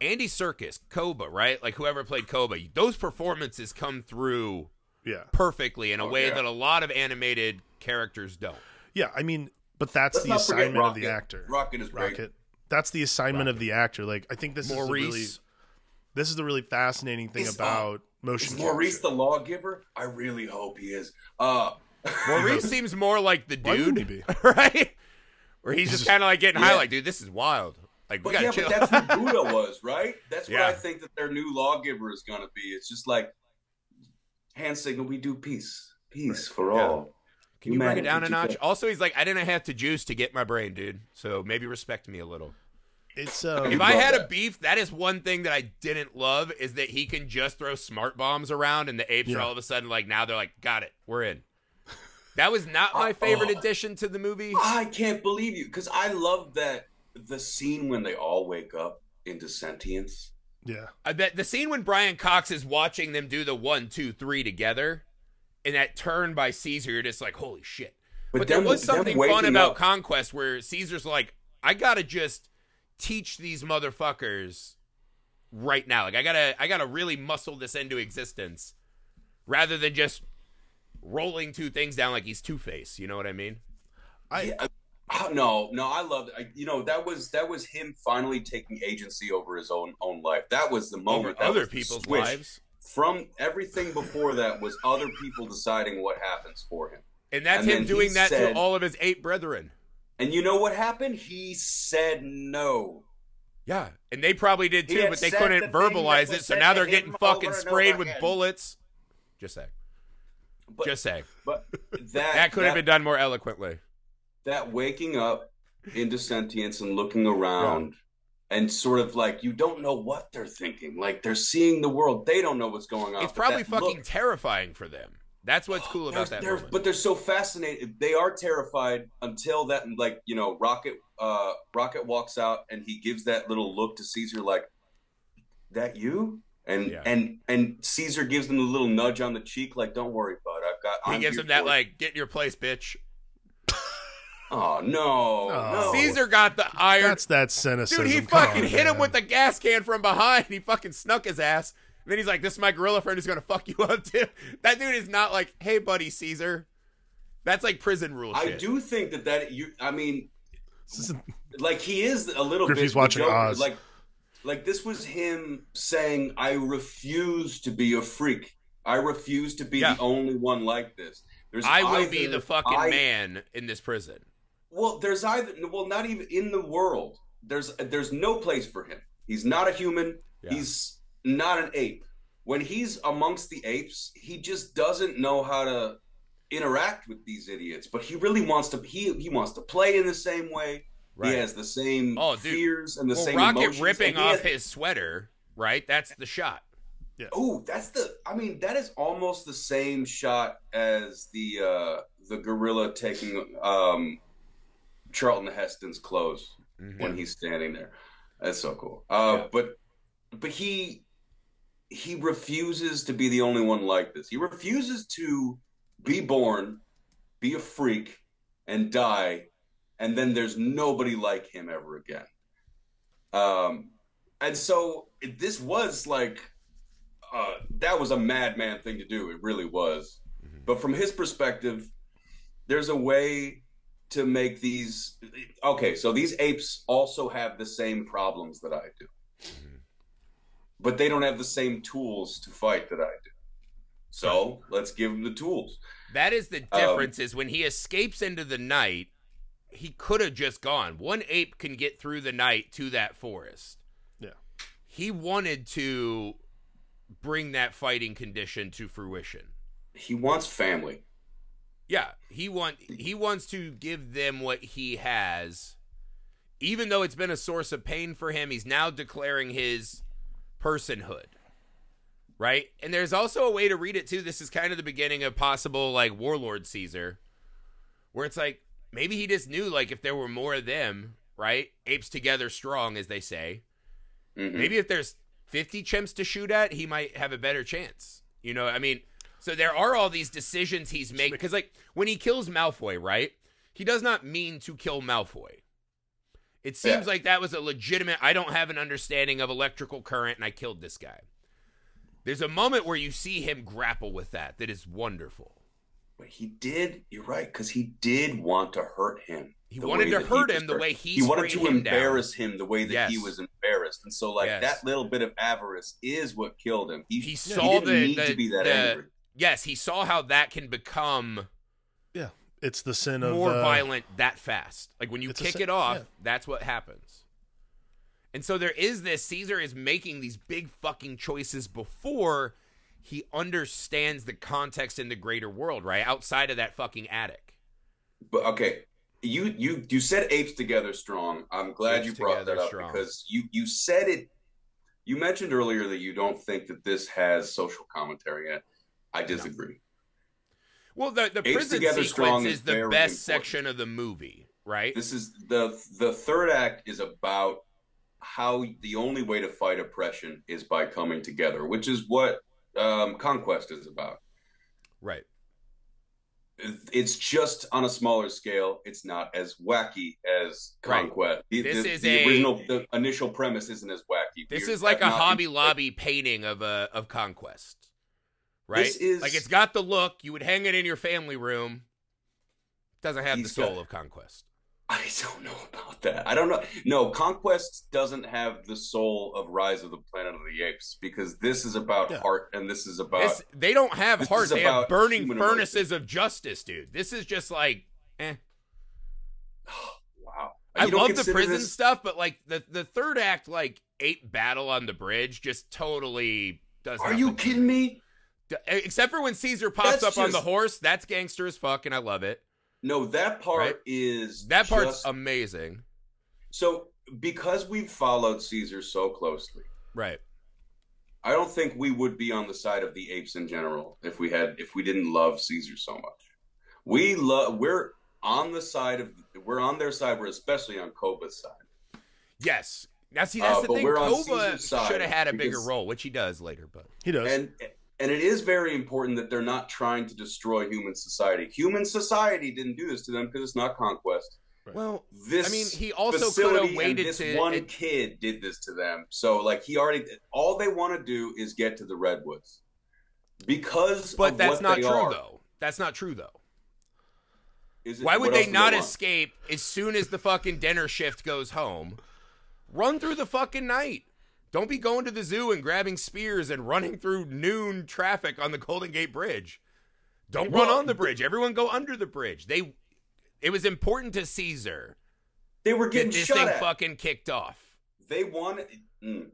Speaker 1: Andy Serkis, Koba, right? Like whoever played Koba, those performances come through
Speaker 8: Yeah,
Speaker 1: perfectly in a
Speaker 7: Oh,
Speaker 1: way
Speaker 7: yeah.
Speaker 1: that a lot of animated characters don't.
Speaker 8: yeah. I mean, but that's
Speaker 7: Let's
Speaker 8: the assignment of the actor.
Speaker 7: Rocket is great.
Speaker 8: Rocket. That's the assignment of the actor. Like, I think this is the really. This is the really fascinating thing
Speaker 7: Is, uh,
Speaker 8: about motion.
Speaker 7: Is Maurice
Speaker 8: capture.
Speaker 7: the lawgiver? I really hope he is. Uh,
Speaker 1: Maurice seems more like the
Speaker 8: Why
Speaker 1: dude,
Speaker 8: he be?
Speaker 1: right? Where he's just kind of like getting high, like, dude, this is wild. Like we
Speaker 7: But
Speaker 1: gotta
Speaker 7: yeah,
Speaker 1: chill.
Speaker 7: but that's who Buddha was, right? That's what I think that their new lawgiver is going to be. It's just like hand signal. We do peace, peace for
Speaker 1: Yeah.
Speaker 7: all.
Speaker 1: Can you bring it down a notch?
Speaker 7: together.
Speaker 1: Also, he's like, I didn't have to juice to get my brain, dude. So maybe respect me a little.
Speaker 8: It's uh,
Speaker 1: If I had a beef, that is one thing that I didn't love is that he can just throw smart bombs around and the apes are all of a sudden like now they're like, got it, we're in. That was not my favorite
Speaker 7: Oh.
Speaker 1: addition to the movie.
Speaker 7: I can't believe you because I love that the scene when they all wake up into sentience.
Speaker 8: yeah.
Speaker 1: I bet the scene when Brian Cox is watching them do the one, two, three together, and that turn by Caesar, you're just like, holy shit. But,
Speaker 7: But
Speaker 1: there was something fun about
Speaker 7: up-
Speaker 1: Conquest where Caesar's like, I gotta just teach these motherfuckers right now. Like I gotta I gotta really muscle this into existence rather than just rolling two things down like he's Two Face. You know what I mean?
Speaker 8: I
Speaker 7: Yeah, uh, no, no, I loved. I, you know, that was that was him finally taking agency over his own own life. That was the moment. That
Speaker 1: other people's
Speaker 7: switch.
Speaker 1: lives.
Speaker 7: From everything before that was other people deciding what happens for him.
Speaker 1: And that's
Speaker 7: And
Speaker 1: him doing that
Speaker 7: said-
Speaker 1: to all of his eight brethren.
Speaker 7: And you know what happened? He said no.
Speaker 1: Yeah, and they probably did too, but they couldn't
Speaker 7: the
Speaker 1: verbalize it, so now they're getting fucking sprayed with
Speaker 7: again.
Speaker 1: bullets. Just say.
Speaker 7: But
Speaker 1: Just say.
Speaker 7: but that
Speaker 1: That could have been done more eloquently.
Speaker 7: that waking up into sentience and looking around and sort of like you don't know what they're thinking. Like they're seeing the world. They don't know what's going on.
Speaker 1: It's probably fucking
Speaker 7: look-
Speaker 1: terrifying for them. That's what's cool about
Speaker 7: They're-
Speaker 1: that
Speaker 7: they're- But they're so fascinated. They are terrified until that, like you know, Rocket. Uh, Rocket walks out and he gives that little look to Caesar, like, "That you?" And
Speaker 1: Yeah.
Speaker 7: and and Caesar gives him a little nudge on the cheek, like, "Don't worry, bud. I've got."
Speaker 1: he
Speaker 7: I'm
Speaker 1: gives him that
Speaker 7: you."
Speaker 1: like, get in your place, bitch.
Speaker 7: "Oh no,
Speaker 8: Oh.
Speaker 7: no."
Speaker 1: Caesar got the iron.
Speaker 8: That's that cynicism.
Speaker 1: Dude, he
Speaker 8: Come
Speaker 1: fucking
Speaker 8: on,
Speaker 1: hit him with the gas can from behind. He fucking snuck his ass. And then he's like, "This is my gorilla friend who's gonna fuck you up too." That dude is not like, "Hey, buddy, Caesar." That's like prison rule
Speaker 7: I
Speaker 1: shit.
Speaker 7: do think that that you. I mean, like he is a little
Speaker 8: Griffey's
Speaker 7: bit the
Speaker 8: watching
Speaker 7: Joker.
Speaker 8: Oz.
Speaker 7: Like, like this was him saying, "I refuse to be a freak. I refuse to be
Speaker 1: Yeah.
Speaker 7: the only one like this." There's
Speaker 1: I will be the fucking
Speaker 7: I-
Speaker 1: man in this prison.
Speaker 7: Well, there's either well, not even in the world. There's there's no place for him. He's not a human.
Speaker 1: Yeah.
Speaker 7: He's not an ape. When he's amongst the apes, he just doesn't know how to interact with these idiots. But he really wants to. He he wants to play in the same way.
Speaker 1: Right.
Speaker 7: He has the same
Speaker 1: Oh, dude.
Speaker 7: fears and the
Speaker 1: well,
Speaker 7: same
Speaker 1: Rocket
Speaker 7: emotions.
Speaker 1: ripping off
Speaker 7: has-
Speaker 1: his sweater, right? That's the shot.
Speaker 7: Oh, that's the. I mean, that is almost the same shot as the uh the gorilla taking um Charlton Heston's clothes
Speaker 1: Mhm.
Speaker 7: when he's standing there. That's so cool. Uh,
Speaker 1: Yeah.
Speaker 7: but but he he refuses to be the only one like this. He refuses to be born, be a freak, and die, and then there's nobody like him ever again. Um, and so this was like uh, that was a madman thing to do. It really was. But from his perspective, there's a way to make these. Okay, so these apes also have the same problems that I do, but they don't have the same tools to fight that I do. So let's give them the tools.
Speaker 1: That is the
Speaker 7: Um,
Speaker 1: difference. is when he escapes into the night, he could have just gone. One ape can get through the night to that forest.
Speaker 8: Yeah.
Speaker 1: He wanted to bring that fighting condition to fruition.
Speaker 7: He wants family.
Speaker 1: Yeah, he want he wants to give them what he has. Even though it's been a source of pain for him, he's now declaring his personhood. Right? And there's also a way to read it too. This is kind of the beginning of possible like warlord Caesar where it's like maybe he just knew like if there were more of them, right? Apes together strong as they say.
Speaker 7: Mhm.
Speaker 1: Maybe if there's 50 chimps to shoot at, he might have a better chance. You know, I mean, so there are all these decisions he's making because, like, when he kills Malfoy, right? He does not mean to kill Malfoy. It seems
Speaker 7: Yeah.
Speaker 1: like that was a legitimate. I don't have an understanding of electrical current, and I killed this guy. There's a moment where you see him grapple with that. That is wonderful.
Speaker 7: But he did. You're right, because he did want to hurt him.
Speaker 1: He wanted to hurt him the way he
Speaker 7: he wanted to
Speaker 1: him down.
Speaker 7: embarrass him the way that he was embarrassed, and so like
Speaker 1: Yes.
Speaker 7: that little bit of avarice is what killed him. He,
Speaker 1: He
Speaker 7: he didn't
Speaker 1: the-
Speaker 7: need
Speaker 1: the-
Speaker 7: to be that
Speaker 1: the-
Speaker 7: angry.
Speaker 1: Yes, he saw how that can become
Speaker 8: it's the sin of
Speaker 1: more
Speaker 8: uh,
Speaker 1: violent that fast. Like when you kick
Speaker 8: sin-
Speaker 1: it off,
Speaker 8: yeah.
Speaker 1: that's what happens. And so there is this Caesar is making these big fucking choices before he understands the context in the greater world, right? Outside of that fucking attic.
Speaker 7: But okay, you you you said apes together strong. I'm glad
Speaker 1: Apes
Speaker 7: you brought that up
Speaker 1: Strong.
Speaker 7: because you you said it. You mentioned earlier that you don't think that this has social commentary in it. I disagree.
Speaker 1: Well, the the
Speaker 7: Apes
Speaker 1: prison sequence
Speaker 7: Strong
Speaker 1: is
Speaker 7: is
Speaker 1: the best
Speaker 7: important.
Speaker 1: section of the movie, right?
Speaker 7: This is the the third act is about how the only way to fight oppression is by coming together, which is what um, conquest is about.
Speaker 1: right.
Speaker 7: It's just on a smaller scale. It's not as wacky as
Speaker 1: Right.
Speaker 7: conquest. The,
Speaker 1: This
Speaker 7: the-
Speaker 1: is
Speaker 7: the
Speaker 1: a-
Speaker 7: original, the initial premise isn't as wacky.
Speaker 1: This is like a Hobby Lobby painting of a of conquest, right?
Speaker 7: This is-
Speaker 1: like it's got the look. You would hang it in your family room. Doesn't have the soul
Speaker 7: got-
Speaker 1: of conquest.
Speaker 7: I don't know about that. I don't know. No, Conquest doesn't have the soul of Rise of the Planet of the Apes because this is about
Speaker 8: Yeah.
Speaker 7: heart and this is about
Speaker 1: This they don't have heart. They have burning furnaces of justice, dude. This is just like, eh.
Speaker 7: wow.
Speaker 1: I
Speaker 7: You don't
Speaker 1: love the prison
Speaker 7: this-
Speaker 1: stuff, but like the the third act, like ape battle on the bridge, just totally does.
Speaker 7: Are you kidding me?
Speaker 1: D- Except for when Caesar pops
Speaker 7: That's
Speaker 1: up on the horse, that's gangster as fuck, and I love it.
Speaker 7: No, that part
Speaker 1: Right?
Speaker 7: is
Speaker 1: That part's
Speaker 7: just-
Speaker 1: amazing.
Speaker 7: so because we've followed Caesar so closely.
Speaker 1: Right.
Speaker 7: I don't think we would be on the side of the apes in general if we had if we didn't love Caesar so much. We love we're on the side of we're on their side. We're especially on Koba's side.
Speaker 1: Yes. Now see that's
Speaker 7: Uh,
Speaker 1: the thing.
Speaker 7: we're on
Speaker 1: Koba
Speaker 7: Caesar's side
Speaker 1: should have had a bigger role, which he does later, but
Speaker 8: He does.
Speaker 7: And and it is very important that they're not trying to destroy human society. Human society didn't do this to them because it's not conquest.
Speaker 1: well,
Speaker 7: This
Speaker 1: I mean, he also coulda
Speaker 7: and
Speaker 1: waited
Speaker 7: this
Speaker 1: to-
Speaker 7: one
Speaker 1: it-
Speaker 7: kid did this to them. So like he already all they want to do is get to the redwoods because
Speaker 1: but
Speaker 7: of
Speaker 1: that's
Speaker 7: what
Speaker 1: not
Speaker 7: they
Speaker 1: true
Speaker 7: are.
Speaker 1: though. That's not true though.
Speaker 7: Is it-
Speaker 1: Why would they not
Speaker 7: want?
Speaker 1: escape as soon as the fucking dinner shift goes home? Run through the fucking night. Don't be going to the zoo and grabbing spears and running through noon traffic on the Golden Gate Bridge. Don't run on the bridge. Everyone go under the bridge. They it was important to Caesar
Speaker 7: They were getting
Speaker 1: this thing
Speaker 7: at.
Speaker 1: fucking kicked off.
Speaker 7: They won. Mm.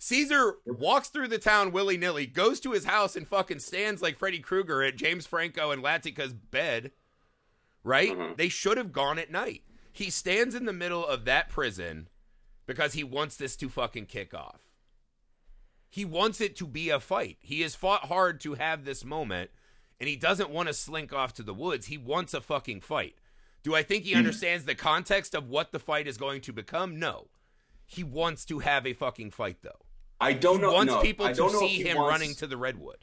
Speaker 1: Caesar walks through the town willy nilly, goes to his house and fucking stands like Freddy Krueger at James Franco and Latika's bed. Right?
Speaker 7: Mhm.
Speaker 1: They should have gone at night. He stands in the middle of that prison because he wants this to fucking kick off. He wants it to be a fight. He has fought hard to have this moment, and he doesn't want to slink off to the woods. He wants a fucking fight. Do I think he hmm. understands the context of what the fight is going to become? No. He wants to have a fucking fight, though.
Speaker 7: I don't
Speaker 1: He
Speaker 7: know.
Speaker 1: wants
Speaker 7: no,
Speaker 1: people
Speaker 7: I
Speaker 1: to
Speaker 7: don't know if
Speaker 1: see him
Speaker 7: wants-
Speaker 1: running to the redwood.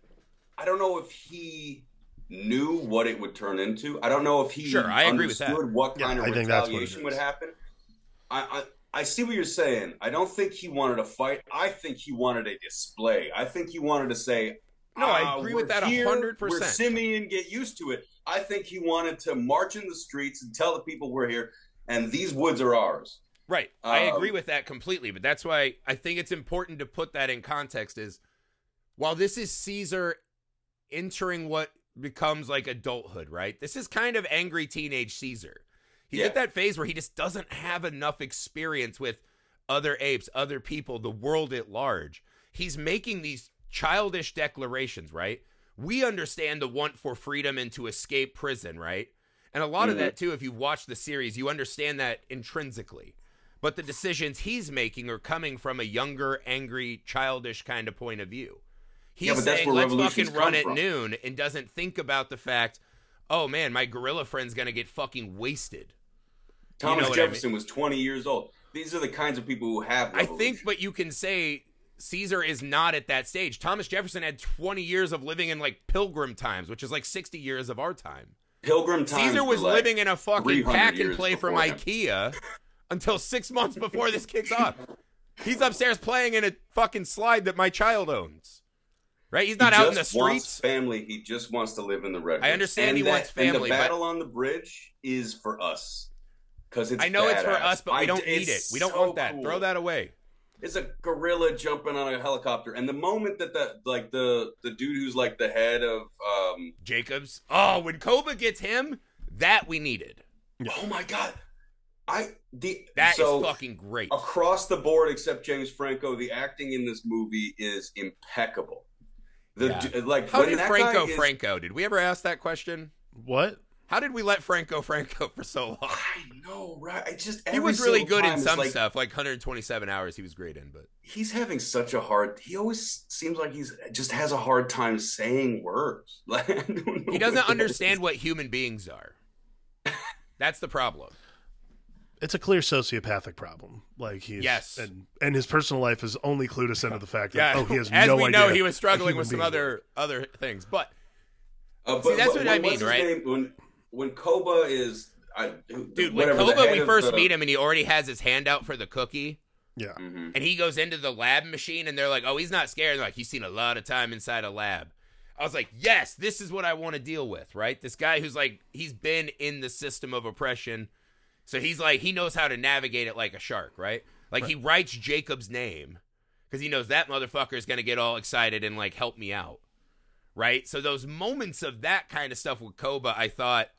Speaker 7: I don't know if he knew what it would turn into. I don't know if he
Speaker 1: Sure, I agree with that.
Speaker 7: understood what
Speaker 8: Yeah,
Speaker 7: kind of
Speaker 8: I think that's what it
Speaker 7: retaliation would happen. I, I I see what you're saying. I don't think he wanted a fight. I think he wanted a display. I think he wanted to say,
Speaker 1: No, I
Speaker 7: "Ah,
Speaker 1: agree with that
Speaker 7: here,
Speaker 1: 100%.
Speaker 7: We're simian, get used to it. I think he wanted to march in the streets and tell the people we're here, and these woods are ours.
Speaker 1: Right. I
Speaker 7: Um,
Speaker 1: agree with that completely, but that's why I think it's important to put that in context is while this is Caesar entering what becomes like adulthood, right? This is kind of angry teenage Caesar. He's
Speaker 7: Yeah.
Speaker 1: at that phase where he just doesn't have enough experience with other apes, other people, the world at large. He's making these childish declarations, right? We understand the want for freedom and to escape prison, right? And a lot of
Speaker 7: Mhm.
Speaker 1: that too, if you've watched the series, you understand that intrinsically. But the decisions he's making are coming from a younger, angry, childish kind of point of view. He's
Speaker 7: Yeah,
Speaker 1: saying, let's fucking run at
Speaker 7: from."
Speaker 1: noon and doesn't think about the fact, oh man, my gorilla friend's to get fucking wasted.
Speaker 7: Thomas
Speaker 1: know what I
Speaker 7: Jefferson was 20 years old. These are the kinds of people who have.
Speaker 1: I think, but you can say Caesar is not at that stage. Thomas Jefferson had 20 years of living in like pilgrim times, which is like 60 years of our time.
Speaker 7: Pilgrim times.
Speaker 1: Caesar was
Speaker 7: like
Speaker 1: living in a fucking pack and play from
Speaker 7: him.
Speaker 1: IKEA until six months before this kicks off. He's upstairs playing in a fucking slide that my child owns. Right? He's not
Speaker 7: he
Speaker 1: out in the
Speaker 7: just wants
Speaker 1: streets.
Speaker 7: family. He just wants to live in the redwoods.
Speaker 1: I understand
Speaker 7: And
Speaker 1: he
Speaker 7: that-
Speaker 1: wants
Speaker 7: And
Speaker 1: family,
Speaker 7: the
Speaker 1: but-
Speaker 7: battle on the bridge is for us because it's.
Speaker 1: I know it's for us, but we don't need it. We don't
Speaker 7: so
Speaker 1: want that.
Speaker 7: cool.
Speaker 1: Throw that away.
Speaker 7: It's a gorilla jumping on a helicopter, and the moment that the like the the dude who's like the head of um
Speaker 1: Jacobs. Oh, when Koba gets him, that we needed.
Speaker 7: oh my god, I the
Speaker 1: That is
Speaker 7: so
Speaker 1: fucking great.
Speaker 7: across the board, except James Franco, the acting in this movie is impeccable. The
Speaker 1: Yeah.
Speaker 7: d- like
Speaker 1: How
Speaker 7: when
Speaker 1: did
Speaker 7: that
Speaker 1: Franco
Speaker 7: guy is-
Speaker 1: Franco? Did we ever ask that question?
Speaker 8: What?
Speaker 1: How did we let Franco Franco for so long?
Speaker 7: I know, right? I just
Speaker 1: He was really good in some
Speaker 7: like,
Speaker 1: stuff, like 127 hours. He was great in, but
Speaker 7: He's having such a hard. He always seems like he's just has a hard time saying words. Like, I don't know
Speaker 1: he doesn't
Speaker 7: it
Speaker 1: understand what human beings are. That's the problem.
Speaker 8: It's a clear sociopathic problem. Like he's
Speaker 1: Yes.
Speaker 8: and and his personal life is only clued us into the fact
Speaker 1: Yeah,
Speaker 8: that oh he has
Speaker 1: as
Speaker 8: no
Speaker 1: we
Speaker 8: idea.
Speaker 1: know, he was struggling with some
Speaker 8: being
Speaker 1: other other things. But
Speaker 7: Uh,
Speaker 1: See, that's what I mean, right?
Speaker 7: name? When when Koba is, I,
Speaker 1: dude, when Koba, we first
Speaker 7: the-
Speaker 1: meet him, and he already has his hand out for the cookie.
Speaker 8: Yeah.
Speaker 7: Mhm.
Speaker 1: and he goes into the lab machine and they're like, "Oh, he's not scared." They're like, "He's seen a lot of time inside a lab." I was like, "Yes, this is what I want to deal with." Right? This guy who's like, he's been in the system of oppression, so he's like, he knows how to navigate it like a shark. Right? Like he writes Jacob's name because he knows that motherfucker is gonna get all excited and like help me out. Right? So those moments of that kind of stuff with Koba, I thought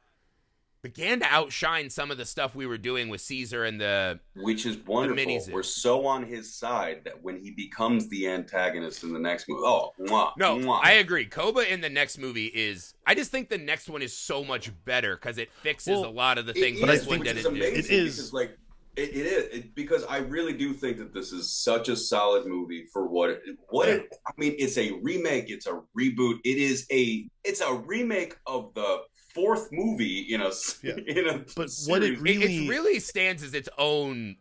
Speaker 1: began to outshine some of the stuff we were doing with Caesar and the
Speaker 7: which is wonderful.
Speaker 1: minis.
Speaker 7: We're so on his side that when he becomes the antagonist in the next movie, oh, mwah,
Speaker 1: No,
Speaker 7: mwah.
Speaker 1: I agree. Koba in the next movie is. I just think the next one is so much better because it fixes
Speaker 8: Well,
Speaker 1: a lot of the things
Speaker 7: is,
Speaker 1: this one
Speaker 7: which is
Speaker 1: didn't do.
Speaker 7: amazing
Speaker 8: It is.
Speaker 7: because, like it, it is it, because I really do think that this is such a solid movie for what it, what it, I mean. It's a remake. It's a reboot. It is a it's a remake of the fourth movie in a s-
Speaker 8: Yeah.
Speaker 7: in a
Speaker 8: But what it
Speaker 7: series.
Speaker 1: It,
Speaker 8: really-
Speaker 1: it really stands as its own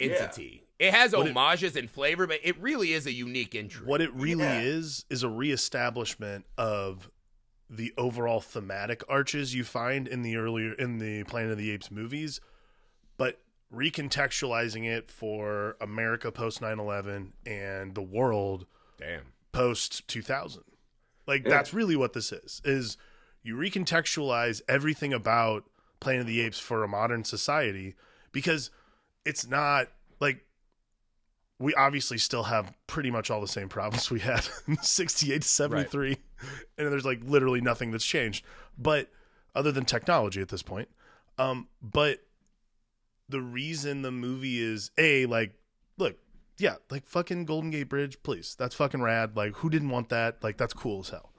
Speaker 7: Yeah.
Speaker 1: entity. It has
Speaker 8: What it-
Speaker 1: homages and flavor, but it really is a unique entry.
Speaker 8: What it really
Speaker 7: Yeah.
Speaker 8: is is a reestablishment of the overall thematic arches you find in the earlier in the Planet of the Apes movies, but recontextualizing it for America post 9/11 and the world
Speaker 1: Damn.
Speaker 8: post 2000. Like
Speaker 7: Yeah.
Speaker 8: that's really what this is. Is you recontextualize everything about Planet of the Apes for a modern society because it's not like we obviously still have pretty much all the same problems we had in 68 to 73 and there's like literally nothing that's changed. But other than technology at this point um but the reason the movie is a like look yeah like fucking golden gate bridge please that's fucking rad like who didn't want that? Like that's cool as hell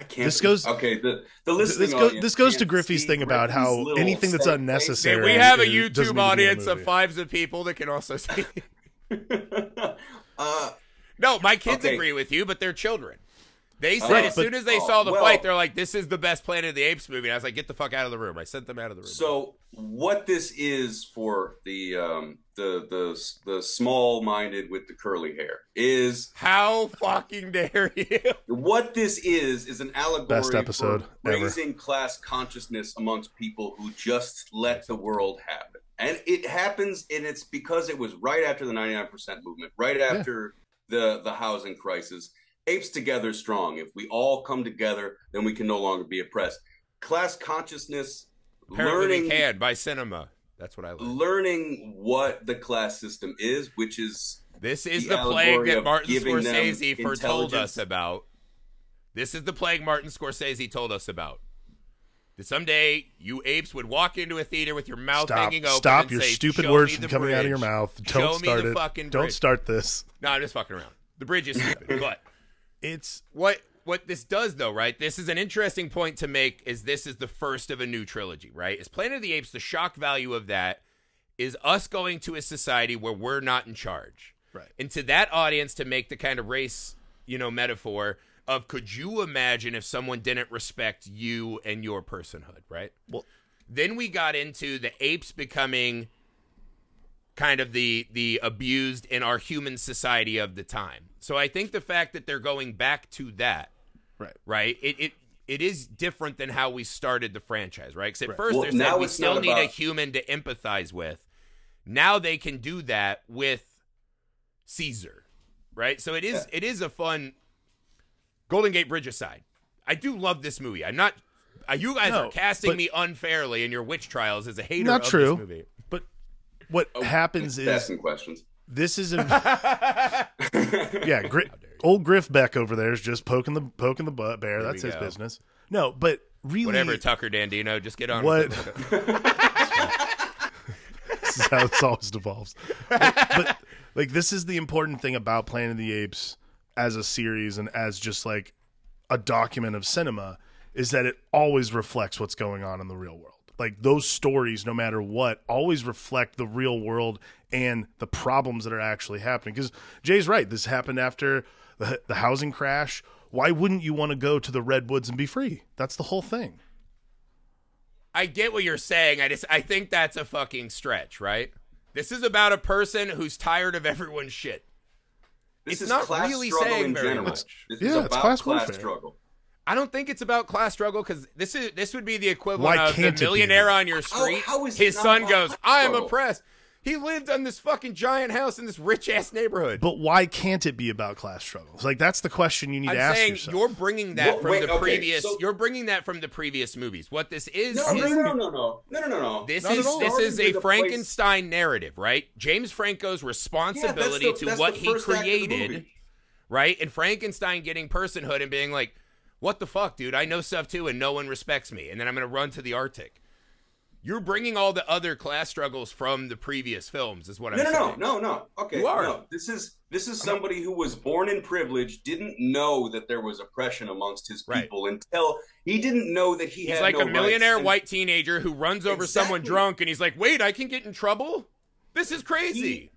Speaker 7: I can't.
Speaker 8: This goes-
Speaker 7: Okay, the the
Speaker 8: this
Speaker 7: listening
Speaker 8: goes
Speaker 7: audience
Speaker 8: this goes to Griffey's thing about
Speaker 7: Griffey's
Speaker 8: how anything that's unnecessary
Speaker 1: we have a YouTube
Speaker 8: need to be in the
Speaker 1: audience of fives of people that can also see.
Speaker 7: uh,
Speaker 1: no, my kids
Speaker 7: Okay.
Speaker 1: agree with you, but they're children. They said
Speaker 7: Right,
Speaker 1: as
Speaker 8: but-
Speaker 1: soon as they
Speaker 7: oh,
Speaker 1: saw the
Speaker 7: well-
Speaker 1: fight, they're like, "This is the best Planet of the Apes movie." And I was like, "Get the fuck out of the room!" I sent them out of the room.
Speaker 7: So what this is for the um, the the the small minded with the curly hair is
Speaker 1: how fucking dare you?
Speaker 7: what this is is an allegory
Speaker 8: Best episode
Speaker 7: for
Speaker 8: ever.
Speaker 7: raising class consciousness amongst people who just let the world happen. And it happens and it's because it was right after the 99% movement, right after the the housing crisis. Apes together strong. If we all come together, then we can no longer be oppressed. Class consciousness
Speaker 1: Apparently,
Speaker 7: learning
Speaker 1: we can by cinema. That's what I learned.
Speaker 7: learning what the class system is, which is
Speaker 1: This is
Speaker 7: the
Speaker 1: the, plague that Martin Scorsese foretold
Speaker 7: intelligence.
Speaker 1: us about. This is the plague Martin Scorsese told us about. That someday you apes would walk into a theater with your mouth
Speaker 8: stop
Speaker 1: hanging open.
Speaker 8: stop
Speaker 1: and
Speaker 8: your
Speaker 1: say,
Speaker 8: stupid
Speaker 1: "Show
Speaker 8: words from
Speaker 1: the
Speaker 8: coming out of your mouth don't
Speaker 1: me
Speaker 8: start
Speaker 1: the
Speaker 8: it
Speaker 1: fucking
Speaker 8: don't
Speaker 1: bridge.
Speaker 8: start this
Speaker 1: No, I'm just fucking around. The bridge is stupid, but
Speaker 8: it's
Speaker 1: what what this does though, right? This is an interesting point to make is this is the first of a new trilogy, right? Is Planet of the Apes the shock value of that is us going to a society where we're not in charge.
Speaker 8: Right.
Speaker 1: And to that audience to make the kind of race, you know, metaphor of could you imagine if someone didn't respect you and your personhood, right?
Speaker 8: Well-
Speaker 1: then we got into the apes becoming kind of the the abused in our human society of the time. So I think the fact that they're going back to that,
Speaker 8: right
Speaker 1: right? It it it is different than how we started the franchise, right? Because at
Speaker 8: Right.
Speaker 1: first
Speaker 7: Well,
Speaker 1: they said
Speaker 7: now
Speaker 1: we still
Speaker 7: not
Speaker 1: need a human to empathize with. Now they can do that with Caesar, right? So it is
Speaker 7: Yeah.
Speaker 1: it is a fun Golden Gate Bridge aside. I do love this movie. I'm not. Uh, you guys
Speaker 8: No,
Speaker 1: are casting
Speaker 8: but-
Speaker 1: me unfairly in your witch trials as a hater
Speaker 8: Not
Speaker 1: of
Speaker 8: true.
Speaker 1: this movie.
Speaker 8: but what happens is
Speaker 7: asking questions.
Speaker 8: this is a yeah Gri- old griff beck over there is just poking the poking the butt bear that's his
Speaker 1: go.
Speaker 8: business no but really
Speaker 1: Whatever, Tucker Dandino, just get on.
Speaker 8: what
Speaker 1: with it.
Speaker 8: this is how this always devolves. But, but like this is the important thing about Planet of the Apes as a series and as just like a document of cinema is that it always reflects what's going on in the real world. Like those stories, no matter what, always reflect the real world and the problems that are actually happening. Because Jay's right. This happened after the, the housing crash. Why wouldn't you want to go to the redwoods and be free? That's the whole thing.
Speaker 1: I get what you're saying. I just I think that's a fucking stretch, right? This is about a person who's tired of everyone's shit.
Speaker 7: This
Speaker 1: It's
Speaker 7: is
Speaker 1: not
Speaker 7: class
Speaker 1: really
Speaker 7: struggle
Speaker 1: saying
Speaker 7: in
Speaker 1: very
Speaker 7: general.
Speaker 1: much.
Speaker 7: This
Speaker 8: Yeah,
Speaker 7: is
Speaker 8: it's
Speaker 7: about
Speaker 8: class
Speaker 7: class, struggle.
Speaker 1: I don't think it's about class struggle because this is this would be the equivalent
Speaker 8: Why
Speaker 1: of
Speaker 8: can't
Speaker 1: the millionaire on your street.
Speaker 7: how is it
Speaker 1: his son goes, "I am
Speaker 7: struggle?"
Speaker 1: oppressed." He lived on this fucking giant house in this rich ass neighborhood.
Speaker 8: But why can't it be about class struggles? Like that's the question you need
Speaker 1: I'm
Speaker 8: to ask yourself.
Speaker 1: You're bringing that
Speaker 7: well,
Speaker 1: from
Speaker 7: wait,
Speaker 1: the
Speaker 7: okay,
Speaker 1: previous.
Speaker 7: So...
Speaker 1: You're bringing that from the previous movies. What this is?
Speaker 7: No,
Speaker 1: is,
Speaker 7: no, no, no, no, no, no, no.
Speaker 1: This
Speaker 8: Not
Speaker 1: is this is a
Speaker 7: Frankenstein place.
Speaker 1: narrative, right? James Franco's responsibility
Speaker 7: yeah, the,
Speaker 1: to what he created, right? And Frankenstein getting personhood and being like, "What the fuck, dude? I know stuff too, and no one respects me." And then I'm gonna run to the Arctic. You're bringing all the other class struggles from the previous films, is what
Speaker 7: No,
Speaker 1: I'm
Speaker 7: no,
Speaker 1: saying.
Speaker 7: no, no, no. no. Okay,
Speaker 1: You are.
Speaker 7: no. This is this is somebody who was born in privilege, didn't know that there was oppression amongst his
Speaker 1: Right.
Speaker 7: people until he didn't know that he
Speaker 1: He's
Speaker 7: had
Speaker 1: like
Speaker 7: no
Speaker 1: a millionaire.
Speaker 7: And
Speaker 1: white teenager who runs over someone drunk, and he's like, "Wait, I can get in trouble. This is crazy."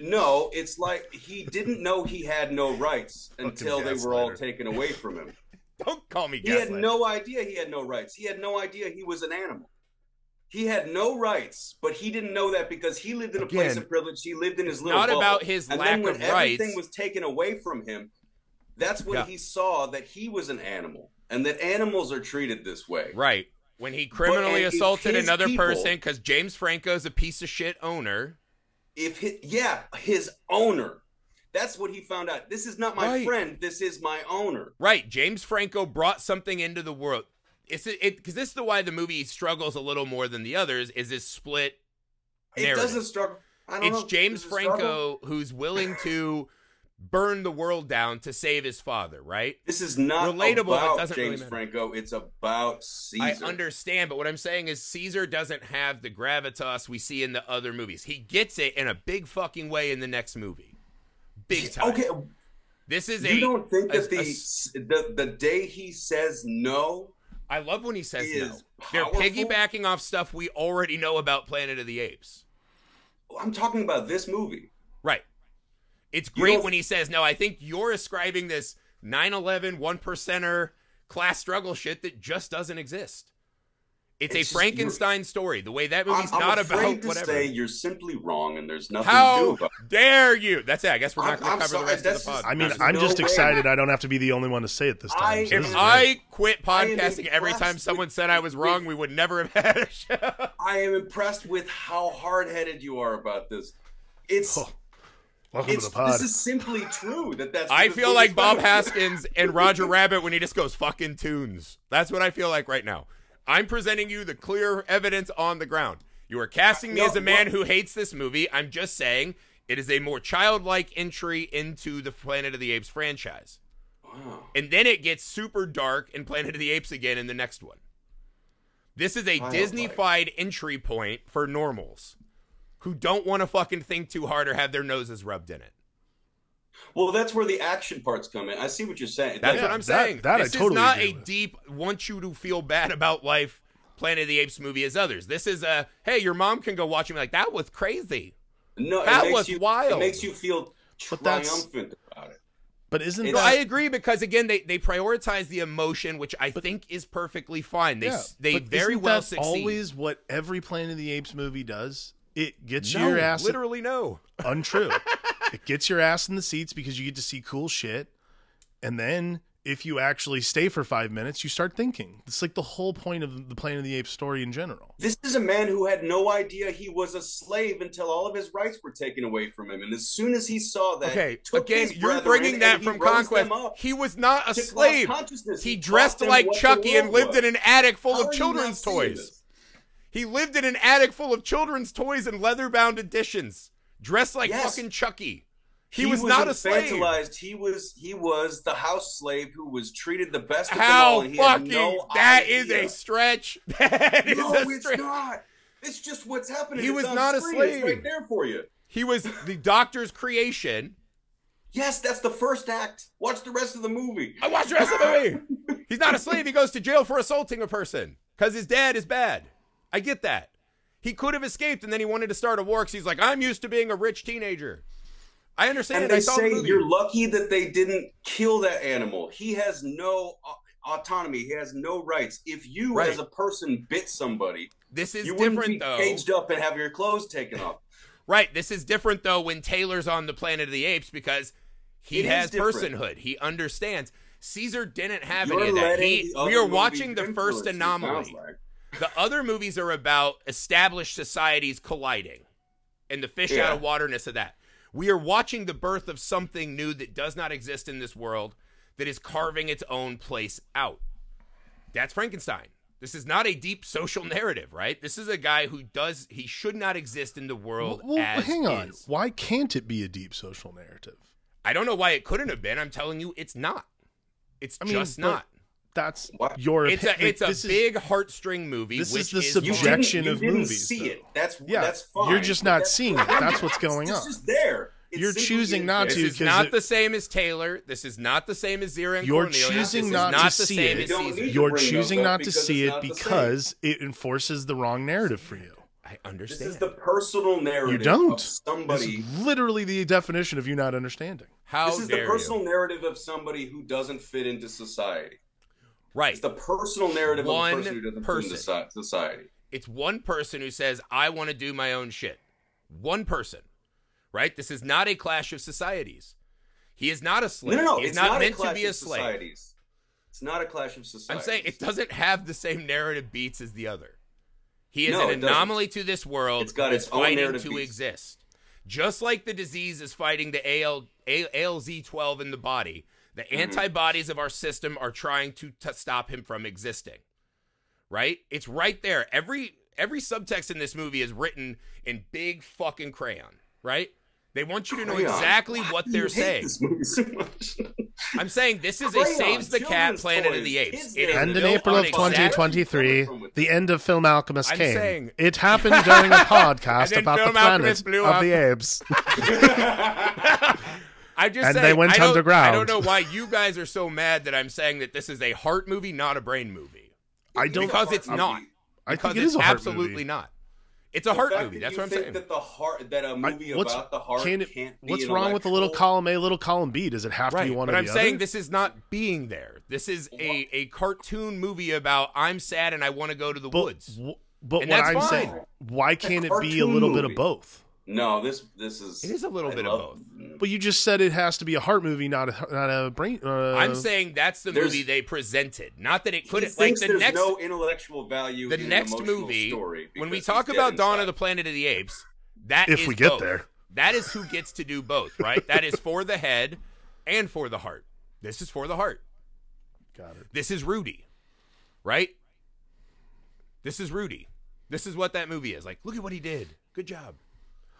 Speaker 7: No, it's like he didn't know he had no rights until they were all taken away from him.
Speaker 1: Don't call me
Speaker 7: He had no idea he had no rights. He had no idea he was an animal. He had no rights, but he didn't know that because he lived in a place of privilege. He lived in his little
Speaker 1: not
Speaker 7: bubble.
Speaker 1: about his
Speaker 7: and
Speaker 1: lack
Speaker 7: then when
Speaker 1: of
Speaker 7: everything
Speaker 1: rights.
Speaker 7: was taken away from him, that's when
Speaker 1: Yeah.
Speaker 7: he saw that he was an animal and that animals are treated this way.
Speaker 1: Right. When he criminally
Speaker 7: and if
Speaker 1: assaulted another
Speaker 7: people-
Speaker 1: person because James Franco's a piece of shit owner.
Speaker 7: If he, yeah, his owner. That's what he found out. This is not my
Speaker 1: Right.
Speaker 7: friend. This is my owner.
Speaker 1: Right. James Franco brought something into the world. It's it because this is the why the movie struggles a little more than the others is this split Narrative.
Speaker 7: It doesn't struggle. I don't
Speaker 1: It's
Speaker 7: know.
Speaker 1: James
Speaker 7: Does it struggle?
Speaker 1: Franco who's willing to burn the world down to save his father, right?
Speaker 7: This is not
Speaker 1: Relatable,
Speaker 7: about
Speaker 1: doesn't
Speaker 7: James
Speaker 1: matter.
Speaker 7: Franco. It's about Caesar.
Speaker 1: I understand, but what I'm saying is Caesar doesn't have the gravitas we see in the other movies. He gets it in a big fucking way in the next movie. Big time.
Speaker 7: Okay,
Speaker 1: This is a
Speaker 7: you
Speaker 1: a
Speaker 7: don't think
Speaker 1: a-
Speaker 7: that the,
Speaker 1: a-
Speaker 7: the the day he says no,
Speaker 1: I love when he says no.
Speaker 7: is
Speaker 1: They're piggybacking off stuff we already know about Planet of the Apes.
Speaker 7: I'm talking about this movie.
Speaker 1: Right. It's great when he says no. I think you're ascribing this 9/11 one percenter class struggle shit that just doesn't exist. It's,
Speaker 7: It's
Speaker 1: a
Speaker 7: just-
Speaker 1: Frankenstein story. The way that movie's
Speaker 7: I'm,
Speaker 1: movie's
Speaker 7: I'm
Speaker 1: not
Speaker 7: afraid
Speaker 1: about
Speaker 7: to
Speaker 1: whatever.
Speaker 7: say you're simply wrong, and there's nothing to do
Speaker 1: How
Speaker 7: about it.
Speaker 1: dare you? That's it. I guess we're not going to cover
Speaker 7: sorry,
Speaker 1: the rest of the pod.
Speaker 7: just-
Speaker 8: I mean, I'm
Speaker 7: no
Speaker 8: just
Speaker 7: way.
Speaker 8: excited I don't have to be the only one to say it this time.
Speaker 7: I-
Speaker 8: so
Speaker 1: if
Speaker 8: is
Speaker 1: I
Speaker 8: great.
Speaker 1: quit
Speaker 7: I
Speaker 1: podcasting every time someone
Speaker 7: with-
Speaker 1: said I was wrong,
Speaker 7: with-
Speaker 1: we would never have had a show.
Speaker 7: I am impressed with how hard headed you are about this. It's
Speaker 8: Oh, welcome
Speaker 7: it's
Speaker 8: to the pod.
Speaker 7: this is simply true that that's.
Speaker 1: I feel like Bob. Hoskins and Roger Rabbit when he just goes fucking tunes. That's what I feel like right now. I'm presenting you the clear evidence on the ground. You are casting me
Speaker 7: No,
Speaker 1: as a man
Speaker 7: what-
Speaker 1: who hates this movie. I'm just saying it is a more childlike entry into the Planet of the Apes franchise.
Speaker 7: Wow.
Speaker 1: And then it gets super dark in Planet of the Apes again in the next one. This is a. Disney-fied entry point for normals who don't want to fucking think too hard or have their noses rubbed in it.
Speaker 7: Well, that's where the action parts come in. I see what you're saying.
Speaker 1: That's
Speaker 7: That-
Speaker 1: what I'm
Speaker 8: that-
Speaker 1: saying.
Speaker 8: that I
Speaker 1: this
Speaker 8: totally
Speaker 1: is not a
Speaker 8: with.
Speaker 1: deep want you to feel bad about life Planet of the Apes movie as others. This is a hey, your mom can go watch me like that was crazy.
Speaker 7: No,
Speaker 1: That
Speaker 7: it makes
Speaker 1: was
Speaker 7: you,
Speaker 1: wild.
Speaker 7: It makes you feel
Speaker 8: But that's-
Speaker 7: triumphant about it.
Speaker 8: but isn't that
Speaker 1: I agree because again they they prioritize the emotion, which I think is perfectly fine. They s they
Speaker 8: but
Speaker 1: very
Speaker 8: isn't
Speaker 1: well
Speaker 8: that
Speaker 1: succeed.
Speaker 8: Always what every Planet of the Apes movie does. It gets
Speaker 1: no,
Speaker 8: your ass
Speaker 1: literally no.
Speaker 8: untrue. it gets your ass in the seats because you get to see cool shit, and then if you actually stay for five minutes, you start thinking. It's like the whole point of the Planet of the Apes story in general.
Speaker 7: This is a man who had no idea he was a slave until all of his rights were taken away from him. And as soon as he saw that,
Speaker 1: Okay, again, you're bringing that from Conquest. He was not a slave. He dressed like Chucky and lived
Speaker 7: was.
Speaker 1: in an attic full
Speaker 7: How
Speaker 1: of children's toys. He lived in an attic full of children's toys and leather bound editions, dressed like
Speaker 7: Yes.
Speaker 1: fucking Chucky. He, was, not a slave.
Speaker 7: He was he was the house slave who was treated the best of them
Speaker 1: How
Speaker 7: all. and he had
Speaker 1: fucking
Speaker 7: no
Speaker 1: that is a stretch. That is
Speaker 7: no,
Speaker 1: a
Speaker 7: it's
Speaker 1: stretch.
Speaker 7: not. It's just what's happening.
Speaker 1: He
Speaker 7: It's
Speaker 1: was not a
Speaker 7: screen. It's
Speaker 1: slave.
Speaker 7: right there for you.
Speaker 1: He was the doctor's creation.
Speaker 7: Yes, that's the first act. Watch the rest of the movie.
Speaker 1: I watched the rest of the movie. He's not a slave. He goes to jail for assaulting a person because his dad is bad. I get that. He could have escaped and then he wanted to start a war because he's like, I'm used to being a rich teenager. I understand.
Speaker 7: And
Speaker 1: I
Speaker 7: they
Speaker 1: saw the
Speaker 7: say
Speaker 1: movie.
Speaker 7: you're lucky that they didn't kill that animal. He has no uh, autonomy. He has no rights. If you,
Speaker 1: Right.
Speaker 7: as a person, bit somebody,
Speaker 1: This is
Speaker 7: you
Speaker 1: different
Speaker 7: be
Speaker 1: though.
Speaker 7: caged up and have your clothes taken off.
Speaker 1: Right. This is different though when Taylor's on the Planet of the Apes because he
Speaker 7: It
Speaker 1: has personhood. He understands. Caesar didn't have
Speaker 7: You're
Speaker 1: any of that. He, we are watching the first anomaly.
Speaker 7: like.
Speaker 1: The other movies are about established societies colliding and the fish
Speaker 7: Yeah.
Speaker 1: out of waterness of that. We are watching the birth of something new that does not exist in this world that is carving its own place out. That's Frankenstein. This is not a deep social narrative, right? This is a guy who does he should not exist in the world
Speaker 8: Well,
Speaker 1: as
Speaker 8: hang on.
Speaker 1: is.
Speaker 8: Why can't it be a deep social narrative?
Speaker 1: I don't know why it couldn't have been. I'm telling you, it's not. It's
Speaker 8: I mean,
Speaker 1: just not.
Speaker 8: That's
Speaker 7: What?
Speaker 8: your.
Speaker 1: It's
Speaker 8: opi-
Speaker 1: a it's a
Speaker 8: this is-
Speaker 1: big heartstring movie.
Speaker 8: this
Speaker 1: which
Speaker 8: is the
Speaker 1: is
Speaker 7: You
Speaker 8: subject-
Speaker 7: didn't, you
Speaker 8: of
Speaker 7: didn't
Speaker 8: movies,
Speaker 7: see
Speaker 8: though.
Speaker 7: it. That's
Speaker 8: Yeah,
Speaker 7: that's fine.
Speaker 8: you're just not
Speaker 7: That's-
Speaker 8: seeing it. That's what's
Speaker 7: It's-
Speaker 8: going
Speaker 7: it's
Speaker 8: on.
Speaker 7: just there. It's
Speaker 8: You're choosing not
Speaker 7: there.
Speaker 8: to
Speaker 1: This is
Speaker 8: 'cause
Speaker 1: not
Speaker 8: it-
Speaker 1: the same as Taylor. This is not the same as Zira and
Speaker 8: You're
Speaker 1: Cornelius.
Speaker 8: choosing
Speaker 1: This is
Speaker 8: not to see it.
Speaker 7: You don't
Speaker 1: Caesar.
Speaker 7: need to
Speaker 8: You're choosing not to
Speaker 7: because
Speaker 8: see it
Speaker 7: not the same.
Speaker 8: because it enforces the wrong narrative for you.
Speaker 1: I understand.
Speaker 7: This is the personal narrative
Speaker 8: You don't.
Speaker 7: of somebody.
Speaker 8: This is literally the definition of you not understanding.
Speaker 1: How
Speaker 7: This is the personal
Speaker 1: you?
Speaker 7: narrative of somebody who doesn't fit into society.
Speaker 1: Right.
Speaker 7: It's the personal narrative
Speaker 1: One
Speaker 7: of a person who doesn't
Speaker 1: person.
Speaker 7: fit into society.
Speaker 1: It's one person who says, I want to do my own shit. One person. Right? This is not a clash of societies. He is not a slave.
Speaker 7: No, no, no.
Speaker 1: He is
Speaker 7: it's
Speaker 1: not,
Speaker 7: not,
Speaker 1: meant
Speaker 7: a clash
Speaker 1: to be a slave.
Speaker 7: societies. It's not a clash of societies.
Speaker 1: I'm saying it doesn't have the same narrative beats as the other. He is
Speaker 7: No,
Speaker 1: an
Speaker 7: doesn't.
Speaker 1: anomaly to this world.
Speaker 7: It's got its own
Speaker 1: fighting
Speaker 7: narrative
Speaker 1: to
Speaker 7: beats.
Speaker 1: exist. Just like the disease is fighting the AL, A- ALZ12 in the body, the
Speaker 7: Mm-hmm.
Speaker 1: antibodies of our system are trying to t- stop him from existing. Right? It's right there. Every every subtext in this movie is written in big fucking crayon. Right? They want you to know
Speaker 7: Crayon.
Speaker 1: exactly
Speaker 7: Why
Speaker 1: what they're saying.
Speaker 7: So.
Speaker 1: I'm saying this is a saves the cat
Speaker 7: children's
Speaker 1: Planet of the Apes.
Speaker 7: kids
Speaker 1: It is.
Speaker 8: And in April of
Speaker 1: exact-
Speaker 8: 2023, the end of Film Alchemist
Speaker 1: I'm
Speaker 8: came.
Speaker 1: saying-
Speaker 8: it happened during a podcast
Speaker 1: then
Speaker 8: about the
Speaker 1: Film
Speaker 8: planet of the apes.
Speaker 1: I just
Speaker 8: And
Speaker 1: saying,
Speaker 8: they went
Speaker 1: I don't,
Speaker 8: underground.
Speaker 1: I don't know why you guys are so mad that I'm saying that this is a heart movie, not a brain movie.
Speaker 8: I don't.
Speaker 1: Because it's not.
Speaker 8: I
Speaker 1: Because
Speaker 8: think
Speaker 1: it's
Speaker 8: a heart
Speaker 1: absolutely
Speaker 8: movie.
Speaker 1: not. It's a heart movie.
Speaker 7: that
Speaker 1: That's
Speaker 7: you
Speaker 1: what I'm
Speaker 7: think
Speaker 1: saying.
Speaker 7: That the heart, that a
Speaker 8: I-
Speaker 7: movie
Speaker 8: what's,
Speaker 7: about the heart
Speaker 8: can it,
Speaker 7: can't be
Speaker 8: what's wrong with the little column A, little column B? Does it have to be one
Speaker 1: but
Speaker 8: or
Speaker 1: I'm
Speaker 8: the
Speaker 1: saying
Speaker 8: other?
Speaker 1: this is not being there. This is a, a cartoon movie about I'm sad and I want to go to the
Speaker 8: but,
Speaker 1: woods.
Speaker 8: w- but
Speaker 1: And
Speaker 8: what I'm
Speaker 1: fine.
Speaker 8: saying, why can't it be a
Speaker 7: cartoon
Speaker 8: little bit of both?
Speaker 7: No, this this is.
Speaker 1: It is a little
Speaker 7: I
Speaker 1: bit of
Speaker 7: love-
Speaker 1: both.
Speaker 8: But you just said it has to be a heart movie, not a not a brain. Uh,
Speaker 1: I'm saying that's the movie they presented. Not that it couldn't like the
Speaker 7: there's
Speaker 1: next
Speaker 7: no intellectual value.
Speaker 1: the
Speaker 7: in
Speaker 1: next
Speaker 7: an
Speaker 1: movie
Speaker 7: story
Speaker 1: when we talk about Dawn
Speaker 7: inside.
Speaker 1: of the Planet of the Apes, that
Speaker 8: If
Speaker 1: is
Speaker 8: we get
Speaker 1: both.
Speaker 8: there.
Speaker 1: That is who gets to do both, right? that is for the head and for the heart. This is for the heart.
Speaker 8: Got it.
Speaker 1: This is Rudy, right? This is Rudy. This is what that movie is. Like, look at what he did. Good job.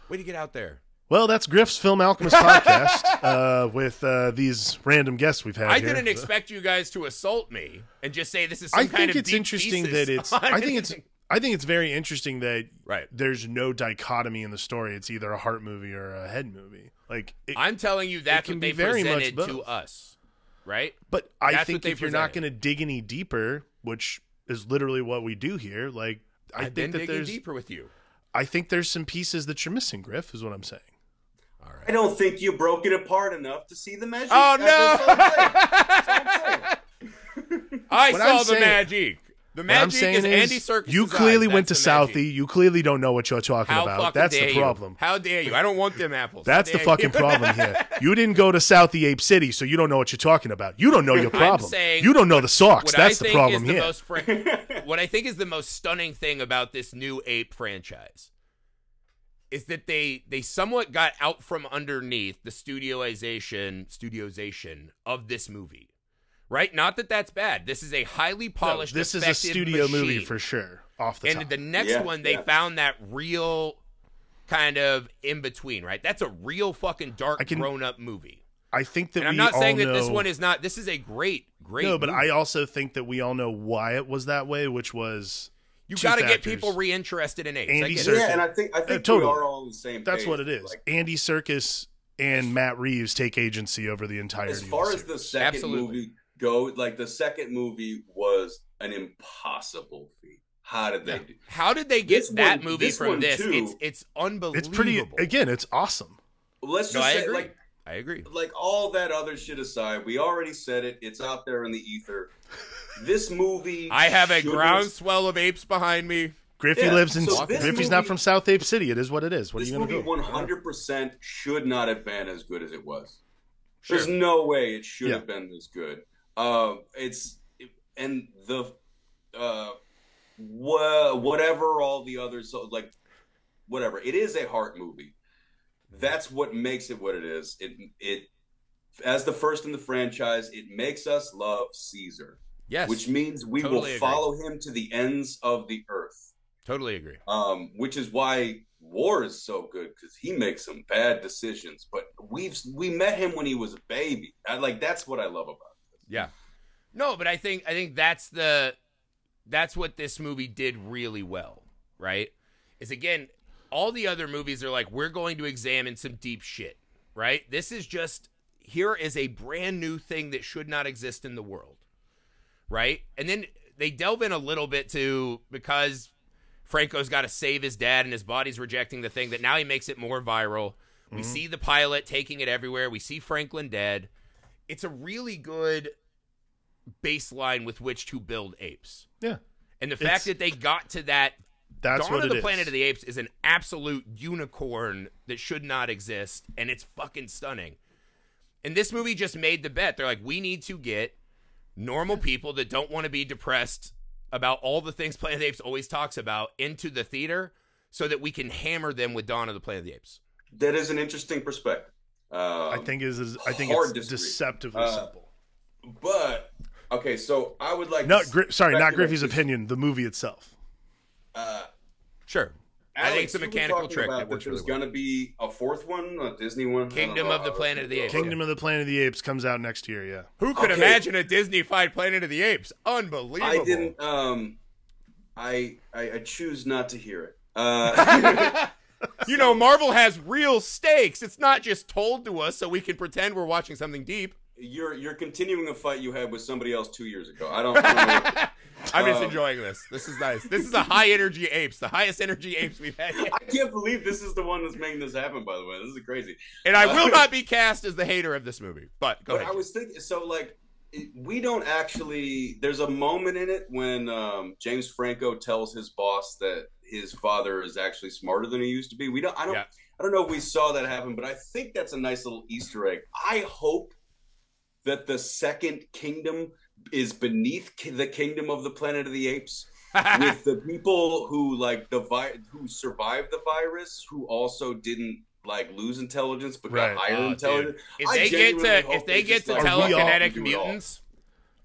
Speaker 1: Way to get out there.
Speaker 8: Well, that's Griff's Film Alchemist podcast uh, with uh, these random guests we've had.
Speaker 1: I
Speaker 8: here.
Speaker 1: didn't expect you guys to assault me and just say this is some
Speaker 8: I
Speaker 1: kind
Speaker 8: think
Speaker 1: of
Speaker 8: it's interesting that it's. I think it's. I think it's very interesting that
Speaker 1: Right.
Speaker 8: there's no dichotomy in the story. It's either a heart movie or a head movie. Like, it,
Speaker 1: I'm telling you that's
Speaker 8: can
Speaker 1: what
Speaker 8: be
Speaker 1: they
Speaker 8: very much
Speaker 1: presented to us, right?
Speaker 8: but I
Speaker 1: that's
Speaker 8: think if you're not going to dig any deeper, which is literally what we do here, like I
Speaker 1: I've
Speaker 8: think that
Speaker 1: digging
Speaker 8: there's.
Speaker 1: deeper with you.
Speaker 8: I think there's some pieces that you're missing, Griff. Is what I'm saying. All right.
Speaker 7: I don't think you broke it apart enough to see the magic.
Speaker 1: Oh no!
Speaker 7: I'm saying. That's all I'm saying.
Speaker 1: I
Speaker 8: What
Speaker 1: saw
Speaker 8: I'm
Speaker 1: the
Speaker 8: saying-
Speaker 1: magic. The
Speaker 8: What I'm saying
Speaker 1: is Andy Serkis.
Speaker 8: you clearly went to
Speaker 1: That's the magic.
Speaker 8: Southie. You clearly don't know what you're talking
Speaker 1: How
Speaker 8: about. That's the
Speaker 1: you.
Speaker 8: problem.
Speaker 1: How dare you? I don't want them apples.
Speaker 8: That's the fucking
Speaker 1: you.
Speaker 8: problem here. You didn't go to Southie Ape City, so you don't know what you're talking about. You don't know your problem.
Speaker 1: saying
Speaker 8: you don't know the socks.
Speaker 1: What
Speaker 8: That's
Speaker 1: I
Speaker 8: the
Speaker 1: think
Speaker 8: problem
Speaker 1: is the
Speaker 8: here.
Speaker 1: most fr- what I think is the most stunning thing about this new ape franchise is that they they somewhat got out from underneath the studioization studioization of this movie. Right? Not that that's bad. This is a highly
Speaker 8: No,
Speaker 1: polished
Speaker 8: this is a
Speaker 1: effective
Speaker 8: studio movie for sure. Off the
Speaker 1: and
Speaker 8: top.
Speaker 1: the next
Speaker 7: Yeah,
Speaker 1: one they
Speaker 7: yeah.
Speaker 1: found that real kind of in between, right? That's a real fucking dark
Speaker 8: can-
Speaker 1: grown up movie.
Speaker 8: I think that
Speaker 1: And I'm
Speaker 8: we
Speaker 1: not
Speaker 8: all
Speaker 1: saying that
Speaker 8: know,
Speaker 1: this one is not this is a great great
Speaker 8: No, but
Speaker 1: movie.
Speaker 8: I also think that we all know why it was that way, which was
Speaker 1: You got to get
Speaker 8: factors.
Speaker 1: people reinterested in apes. I
Speaker 8: Andy Serkis-
Speaker 7: Yeah, and I think I uh, think
Speaker 8: totally.
Speaker 7: we are all on the same.
Speaker 8: That's
Speaker 7: page.
Speaker 8: what it is.
Speaker 7: Like,
Speaker 8: Andy Serkis and Matt Reeves take agency over the entire.
Speaker 7: as far as the second
Speaker 1: Absolutely.
Speaker 7: movie go, like the second movie was an impossible feat. How did they
Speaker 1: Yeah.
Speaker 7: do?
Speaker 1: How did they get
Speaker 7: This
Speaker 1: that
Speaker 7: one-
Speaker 1: movie
Speaker 7: this
Speaker 1: from this?
Speaker 7: too.
Speaker 1: It's it's unbelievable.
Speaker 8: it's pretty. Again, it's awesome.
Speaker 7: Let's
Speaker 1: No,
Speaker 7: just
Speaker 1: I
Speaker 7: say,
Speaker 1: agree.
Speaker 7: like,
Speaker 1: I agree.
Speaker 7: like all that other shit aside, we already said it. It's out there in the ether. This movie,
Speaker 1: I have a groundswell of apes behind me.
Speaker 8: Griffey
Speaker 7: Yeah,
Speaker 8: lives in.
Speaker 7: so this
Speaker 8: Griffey's not from South Ape City. It is what it is. What
Speaker 7: This
Speaker 8: are you
Speaker 7: movie
Speaker 8: going to do?
Speaker 7: one hundred percent should not have been as good as it was.
Speaker 1: Sure.
Speaker 7: There's no way it should
Speaker 8: Yeah.
Speaker 7: have been this good. Uh, it's and the uh, wha- whatever all the others so like whatever it is a heart movie. That's what makes it what it is. It it as the first in the franchise, it makes us love Caesar,
Speaker 1: Yes,
Speaker 7: which means we
Speaker 1: Totally
Speaker 7: will
Speaker 1: agree.
Speaker 7: follow him to the ends of the earth.
Speaker 1: totally agree.
Speaker 7: Um, which is why War is so good because he makes some bad decisions. But we've we met him when he was a baby. I, like that's what I love about.
Speaker 1: Yeah. No, but I think I think that's the that's what this movie did really well, right? Is again, all the other movies are like we're going to examine some deep shit, right? This is just here is a brand new thing that should not exist in the world. Right? And then they delve in a little bit to because Franco's got to save his dad and his body's rejecting the thing that now he makes it more viral. We mm-hmm. see the pilot taking it everywhere. We see Franklin dead. It's a really good baseline with which to build apes.
Speaker 8: Yeah,
Speaker 1: And the
Speaker 8: It's-
Speaker 1: fact that they got to that
Speaker 8: that's
Speaker 1: Dawn
Speaker 8: what
Speaker 1: of
Speaker 8: it
Speaker 1: the
Speaker 8: is.
Speaker 1: Planet of the Apes is an absolute unicorn that should not exist, and it's fucking stunning. And this movie just made the bet. They're like, we need to get normal people that don't want to be depressed about all the things Planet of the Apes always talks about into the theater so that we can hammer them with Dawn of the Planet of the Apes.
Speaker 7: That is an interesting perspective. Um,
Speaker 8: I think is is- I think it's
Speaker 7: disagree.
Speaker 8: deceptively
Speaker 7: Uh,
Speaker 8: simple.
Speaker 7: But okay, so I would like
Speaker 8: Not
Speaker 7: to
Speaker 8: Gri- sorry, not
Speaker 7: speculate
Speaker 8: Griffey's opinion. The movie itself.
Speaker 7: Uh,
Speaker 1: Sure. I think it's a mechanical trick
Speaker 7: about
Speaker 1: that
Speaker 7: there's
Speaker 1: really
Speaker 7: going to be a fourth one, a Disney one,
Speaker 1: Kingdom of the Planet of the Apes.
Speaker 8: Kingdom of the Planet of the Apes comes out next year. Yeah.
Speaker 1: Who could
Speaker 7: Okay.
Speaker 1: imagine a Disney-fied Planet of the Apes? Unbelievable.
Speaker 7: I didn't. Um, I, I I choose not to hear it. Uh,
Speaker 1: You know, Marvel has real stakes. It's not just told to us so we can pretend we're watching something deep.
Speaker 7: you're you're continuing a fight you had with somebody else two years ago. I don't. I.
Speaker 1: I'm just
Speaker 7: Um,
Speaker 1: enjoying this. This is nice. This is a high energy apes, the highest energy apes we've had yet.
Speaker 7: I can't believe this is the one that's making this happen. By the way, this is crazy.
Speaker 1: And I will not be cast as the hater of this movie. But go
Speaker 7: But
Speaker 1: ahead.
Speaker 7: I was thinking, so like, we don't actually. There's a moment in it when um, James Franco tells his boss that his father is actually smarter than he used to be. We don't. I don't.
Speaker 1: Yeah.
Speaker 7: I don't know if we saw that happen, but I think that's a nice little Easter egg. I hope that the second kingdom is beneath the kingdom of the Planet of the Apes. with the people who like the vi- who survived the virus, who also didn't like lose intelligence but
Speaker 8: Right.
Speaker 7: got higher
Speaker 1: Oh, dude.
Speaker 7: intelligence.
Speaker 1: if
Speaker 7: I
Speaker 1: they get to if they get to
Speaker 7: like,
Speaker 8: Are we all-
Speaker 1: telekinetic
Speaker 7: all.
Speaker 1: mutants,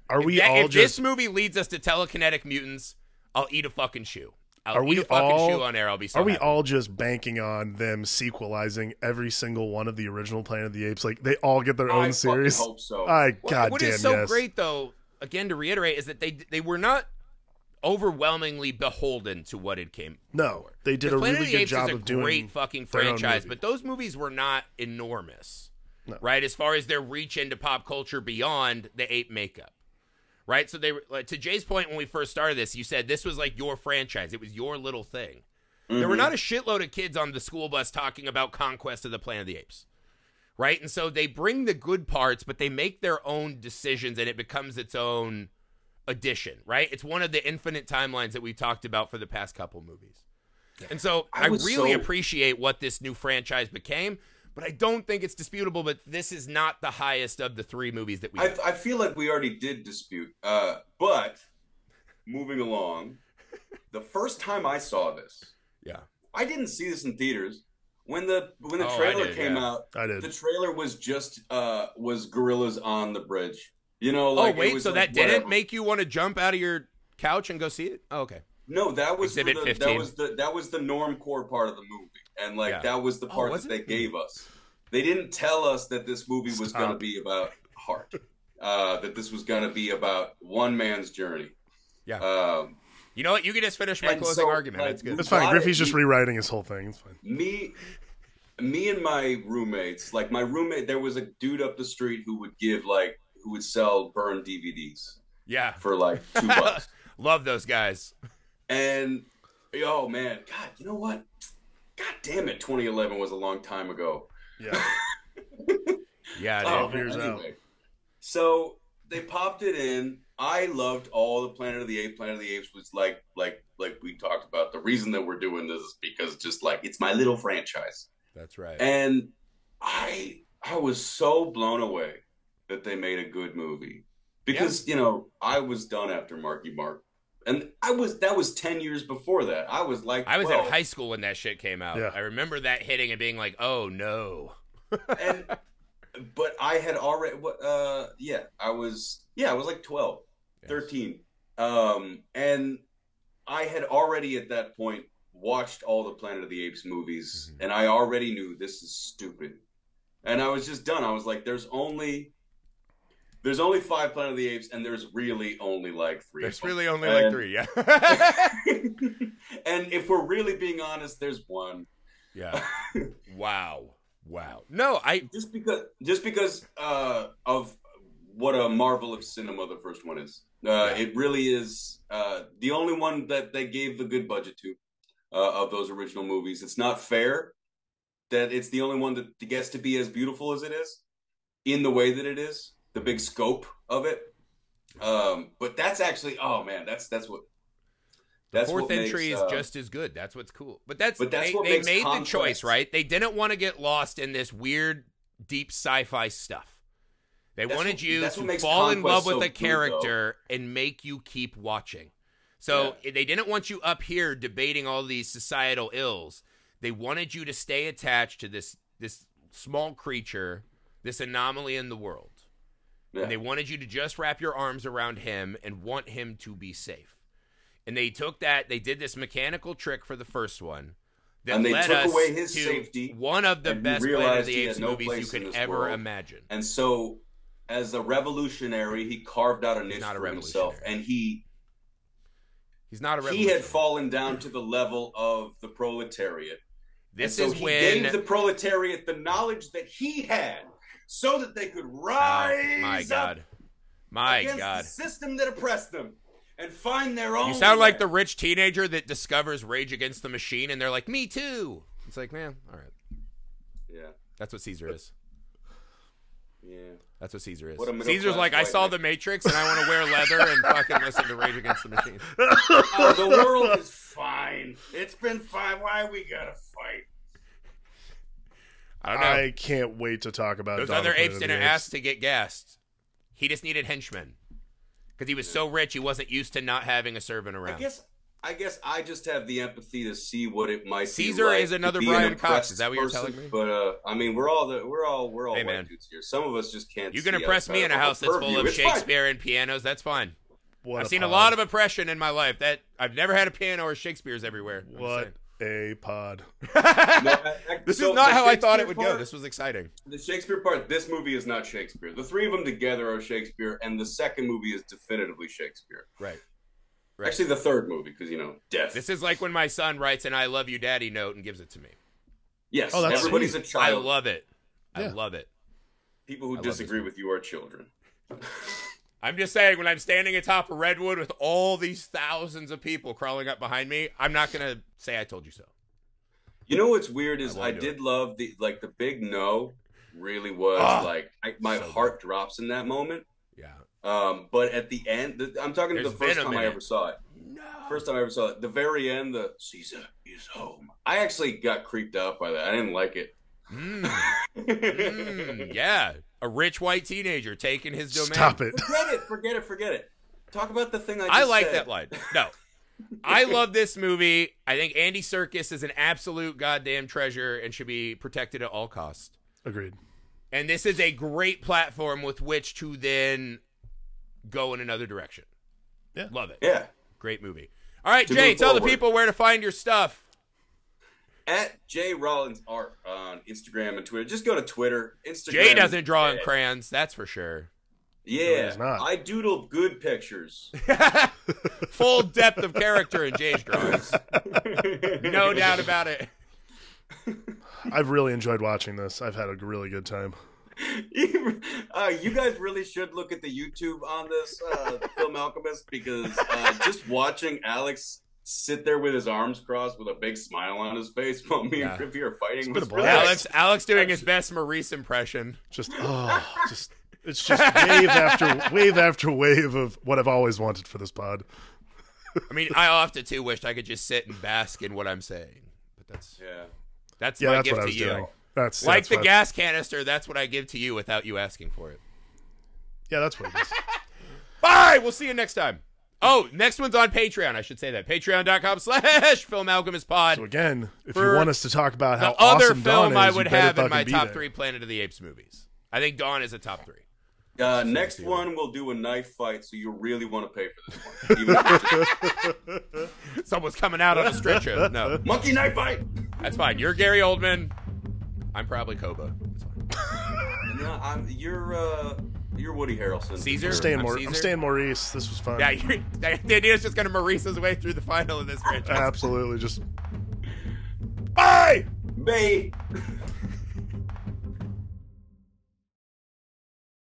Speaker 8: Are we
Speaker 1: if, that-
Speaker 8: all
Speaker 1: if
Speaker 8: just
Speaker 1: this movie leads us to telekinetic mutants, I'll eat a fucking shoe. I'll
Speaker 8: Are we all-
Speaker 1: shoe on air. I'll be so
Speaker 8: Are we
Speaker 1: happy.
Speaker 8: all just banking on them sequelizing every single one of the original Planet of the Apes? Like they all get their own
Speaker 7: fucking
Speaker 8: series.
Speaker 7: hope so.
Speaker 8: I
Speaker 1: What-
Speaker 8: god
Speaker 1: what
Speaker 8: damn
Speaker 1: is so
Speaker 8: yes.
Speaker 1: great though, again to reiterate, is that they they were not overwhelmingly beholden to what it came.
Speaker 8: No, they did a
Speaker 1: Planet
Speaker 8: really
Speaker 1: of the
Speaker 8: good
Speaker 1: Apes
Speaker 8: job
Speaker 1: is a
Speaker 8: of doing
Speaker 1: great fucking franchise, but those movies were not enormous,
Speaker 8: No.
Speaker 1: right? As far as their reach into pop culture beyond the ape makeup, right? So they were like, to Jay's point when we first started this. You said this was like your franchise; it was your little thing. There were
Speaker 7: Mhm.
Speaker 1: not a shitload of kids on the school bus talking about Conquest of the Planet of the Apes. Right? And so they bring the good parts, but they make their own decisions and it becomes its own addition, right? It's one of the infinite timelines that we've talked about for the past couple movies. And so
Speaker 7: I
Speaker 1: I, really
Speaker 7: so-
Speaker 1: appreciate what this new franchise became, but I don't think it's disputable, but this is not the highest of the three movies that we
Speaker 7: I. I feel like we already did dispute. Uh, but moving along, the first time I saw this,
Speaker 1: Yeah.
Speaker 7: I didn't see this in theaters. When the when the
Speaker 1: Oh,
Speaker 7: trailer
Speaker 1: did,
Speaker 7: came
Speaker 1: yeah.
Speaker 7: out,
Speaker 8: I did.
Speaker 7: the trailer was just uh was gorillas on the bridge. You know,
Speaker 1: Oh,
Speaker 7: like it
Speaker 1: wait, so
Speaker 7: like,
Speaker 1: that didn't
Speaker 7: whatever.
Speaker 1: make you want to jump out of your couch and go see it? Oh, okay.
Speaker 7: No, that was the, that was the that was the norm core part of the movie, and like
Speaker 1: Yeah.
Speaker 7: that was the
Speaker 1: Oh,
Speaker 7: part
Speaker 1: was
Speaker 7: that they
Speaker 1: it?
Speaker 7: gave us. They didn't tell us that this movie was going to be about heart, uh, that this was going to be about one man's journey.
Speaker 1: Yeah.
Speaker 7: Um,
Speaker 1: You know what? You can just finish my closing
Speaker 7: so,
Speaker 1: argument.
Speaker 7: like,
Speaker 1: That's good.
Speaker 8: It's fine.
Speaker 7: Got.
Speaker 8: Griffey's just rewriting his whole thing. It's fine.
Speaker 7: me me and my roommates like my roommate there was a dude up the street who would give like who would sell burned dvds
Speaker 1: Yeah.
Speaker 7: for like two bucks
Speaker 1: Love those guys.
Speaker 7: and oh man god you know what god damn it 2011 was a long time ago.
Speaker 8: Yeah.
Speaker 1: Yeah,
Speaker 7: oh,
Speaker 8: years
Speaker 7: man, anyway. so they popped it in. I loved all the planet of the apes. Planet of the apes was like like like we talked about. The reason that we're doing this is because just like it's my little franchise.
Speaker 1: That's right.
Speaker 7: and I I was so blown away that they made a good movie. Because you know I was done after Marky Mark, and I was that was ten years before that. I was like
Speaker 1: I was
Speaker 7: 12.
Speaker 1: in high school when that shit came out.
Speaker 8: Yeah.
Speaker 1: I remember that hitting and being like, "Oh no."
Speaker 7: and but I had already what uh yeah I was yeah I was like 12
Speaker 1: Yes.
Speaker 7: 13 um and I had already at that point watched all the Planet of the Apes movies
Speaker 1: Mhm.
Speaker 7: and I already knew this is stupid and I was just done I was like there's only there's only five Planet of the Apes and there's really only like three
Speaker 1: There's really only like three. Yeah.
Speaker 7: and if we're really being honest there's one
Speaker 1: yeah. Wow. Wow. No, I.
Speaker 7: just because just because uh, of what a marvel of cinema the first one is. Uh, It really is uh, the only one that they gave the good budget to uh, of those original movies. It's not fair that it's the only one that gets to be as beautiful as it is in the way that it is, the big scope of it. Um, but that's actually, oh man, that's that's what.
Speaker 1: The
Speaker 7: That's
Speaker 1: fourth
Speaker 7: what
Speaker 1: entry
Speaker 7: makes,
Speaker 1: is
Speaker 7: uh,
Speaker 1: just as good. That's what's cool. But that's,
Speaker 7: But that's
Speaker 1: they, they made the choice, right? They didn't want to get lost in this weird, deep sci-fi stuff. They
Speaker 7: That's
Speaker 1: wanted
Speaker 7: what-
Speaker 1: you to fall in love with
Speaker 7: so
Speaker 1: a
Speaker 7: good,
Speaker 1: character and make you keep watching. So they didn't want you up here debating all these societal ills. They wanted you to stay attached to this this small creature, this anomaly in the world.
Speaker 7: Yeah.
Speaker 1: And they wanted you to just wrap your arms around him and want him to be safe. And they took that, they did this mechanical trick for the first one.
Speaker 7: And they took away his safety,
Speaker 1: one of the best Planet of the Apes
Speaker 7: no
Speaker 1: movies you could ever
Speaker 7: world.
Speaker 1: imagine.
Speaker 7: And so, as a revolutionary, he carved out a niche
Speaker 1: not a
Speaker 7: for himself, and he
Speaker 1: He's not a
Speaker 7: he had fallen down to the level of the proletariat.
Speaker 1: This
Speaker 7: so
Speaker 1: is
Speaker 7: he
Speaker 1: when
Speaker 7: gave the proletariat the knowledge that he had, so that they could ah, rise
Speaker 1: Oh, my
Speaker 7: up
Speaker 1: God. My
Speaker 7: against
Speaker 1: God.
Speaker 7: the system that oppressed them and find their own.
Speaker 1: You sound like the rich teenager that discovers Rage Against the Machine and they're like, me too. It's like, man, all right.
Speaker 7: yeah,
Speaker 1: That's what Caesar is.
Speaker 7: yeah.
Speaker 1: That's what Caesar is.
Speaker 7: What
Speaker 1: Caesar's like, I saw
Speaker 7: man."
Speaker 1: The Matrix and I want to wear leather and fucking listen to Rage Against the Machine.
Speaker 7: Oh, the world is fine. It's been fine. Why we gotta?
Speaker 1: I don't know.
Speaker 8: I can't wait to talk about
Speaker 1: Those
Speaker 8: Dawn
Speaker 1: other
Speaker 8: Planet
Speaker 1: apes
Speaker 8: of the
Speaker 1: didn't ask to get gassed. He just needed henchmen because he was so rich he wasn't used to not having a servant around.
Speaker 7: I guess I guess I just have the empathy to see what it might
Speaker 1: Caesar
Speaker 7: be like
Speaker 1: is another
Speaker 7: to be an
Speaker 1: Brian Cox. Is that what you're
Speaker 7: person.
Speaker 1: telling me?
Speaker 7: But uh, I mean, we're all the, we're all we're all
Speaker 1: Hey,
Speaker 7: white
Speaker 1: man.
Speaker 7: dudes here. Some of us just can't.
Speaker 1: You can
Speaker 7: see
Speaker 1: impress me in a house that's full of
Speaker 7: It's fine.
Speaker 1: Shakespeare and pianos. That's fine.
Speaker 8: What
Speaker 1: I've seen a lot of oppression in my life. That I've never had a piano or Shakespeare's everywhere. I'm
Speaker 8: What a pod.
Speaker 7: No, I- I-
Speaker 1: this
Speaker 7: so
Speaker 1: is not how I thought it
Speaker 7: Shakespeare
Speaker 1: would go. This was exciting.
Speaker 7: The Shakespeare part. This movie is not Shakespeare. The three of them together are Shakespeare, and the second movie is definitively Shakespeare.
Speaker 1: Right. Right.
Speaker 7: Actually, the third movie, because you know, death.
Speaker 1: This is like when my son writes an "I love you, Daddy" note and gives it to me.
Speaker 7: yes,
Speaker 8: Oh, that's
Speaker 7: everybody's
Speaker 8: sweet.
Speaker 7: a child.
Speaker 1: I love it. I love it.
Speaker 7: People who
Speaker 1: I
Speaker 7: disagree with you are children.
Speaker 1: I'm just saying, when I'm standing atop a redwood with all these thousands of people crawling up behind me, I'm not gonna say I told you so.
Speaker 7: You know what's weird is
Speaker 1: I
Speaker 7: I, did love the like the big no. Really was
Speaker 1: Ah,
Speaker 7: like I, my
Speaker 1: so
Speaker 7: heart drops in that moment.
Speaker 1: Yeah.
Speaker 7: Um, but at the end, the, I'm talking
Speaker 1: There's
Speaker 7: the first time I ever saw it.
Speaker 1: No.
Speaker 7: First time I ever saw it. The very end, the Caesar is home. I actually got creeped out by that. I didn't like it.
Speaker 1: Mm, mm, yeah, a rich white teenager taking his domain.
Speaker 8: Stop it.
Speaker 7: Forget it. Forget it. Forget it. Talk about the thing I. Just
Speaker 1: I like
Speaker 7: said.
Speaker 1: that line. No. I love this movie. I think Andy Serkis is an absolute goddamn treasure and should be protected at all costs.
Speaker 8: Agreed.
Speaker 1: And this is a great platform with which to then go in another direction.
Speaker 8: Yeah.
Speaker 1: Love it.
Speaker 7: Yeah.
Speaker 1: Great movie. All right,
Speaker 7: To
Speaker 1: Jay,
Speaker 7: move
Speaker 1: tell the people where to find your stuff.
Speaker 7: At Jay Rollins Art on Instagram and Twitter. Just go to Twitter. Instagram.
Speaker 1: Jay doesn't draw in
Speaker 7: dead.
Speaker 1: crayons, that's for sure.
Speaker 7: Yeah,
Speaker 8: he's not.
Speaker 7: I doodle good pictures.
Speaker 1: Full depth of character in Jay's drawings. No doubt about it.
Speaker 8: I've really enjoyed watching this. I've had a really good time.
Speaker 7: You- uh, you guys really should look at the YouTube on this uh, Film Alchemist because uh, just watching Alex sit there with his arms crossed with a big smile on his face while me
Speaker 1: Yeah.
Speaker 7: and Griffey are fighting
Speaker 8: been
Speaker 7: was
Speaker 8: a.
Speaker 1: Alex Alex doing his best Maurice impression.
Speaker 8: Just oh, just it's just wave after wave after wave of what I've always wanted for this pod.
Speaker 1: I mean, I often too wished I could just sit and bask in what I'm saying. But that's
Speaker 7: Yeah.
Speaker 1: that's
Speaker 8: Yeah,
Speaker 1: my
Speaker 8: that's
Speaker 1: gift
Speaker 8: what I
Speaker 1: to
Speaker 8: was
Speaker 1: you.
Speaker 8: doing. That's
Speaker 1: Like
Speaker 8: that's
Speaker 1: the
Speaker 8: what-
Speaker 1: gas canister, that's what I give to you without you asking for it.
Speaker 8: Yeah, that's what it is.
Speaker 1: Bye. We'll see you next time. Oh, next one's on Patreon. I should say that. Patreon.com slash Film Alchemist Pod.
Speaker 8: So again, if you want us to talk about
Speaker 1: the
Speaker 8: how
Speaker 1: other
Speaker 8: awesome Dawn
Speaker 1: film I
Speaker 8: is, you
Speaker 1: would
Speaker 8: better
Speaker 1: have in
Speaker 8: fucking
Speaker 1: my
Speaker 8: be
Speaker 1: top
Speaker 8: there.
Speaker 1: three Planet of the Apes movies. I think Dawn is a top three.
Speaker 7: Uh, next one we'll do a knife fight, so you really want to pay for this one. Even if it's just-
Speaker 1: Someone's coming out on a stretcher. No,
Speaker 7: monkey knife fight.
Speaker 1: that's fine. You're Gary Oldman. I'm probably Koba. It's fine.
Speaker 7: No, I'm, you're uh, you're Woody Harrelson.
Speaker 1: Caesar?
Speaker 8: I'm staying,
Speaker 1: I'm
Speaker 8: Maur-
Speaker 1: Caesar.
Speaker 8: I'm staying Maurice. This was fun.
Speaker 1: Yeah, you're, the idea is just going to Maurice his way through the final of this franchise.
Speaker 8: Absolutely. Just
Speaker 1: Bye!
Speaker 7: Bay.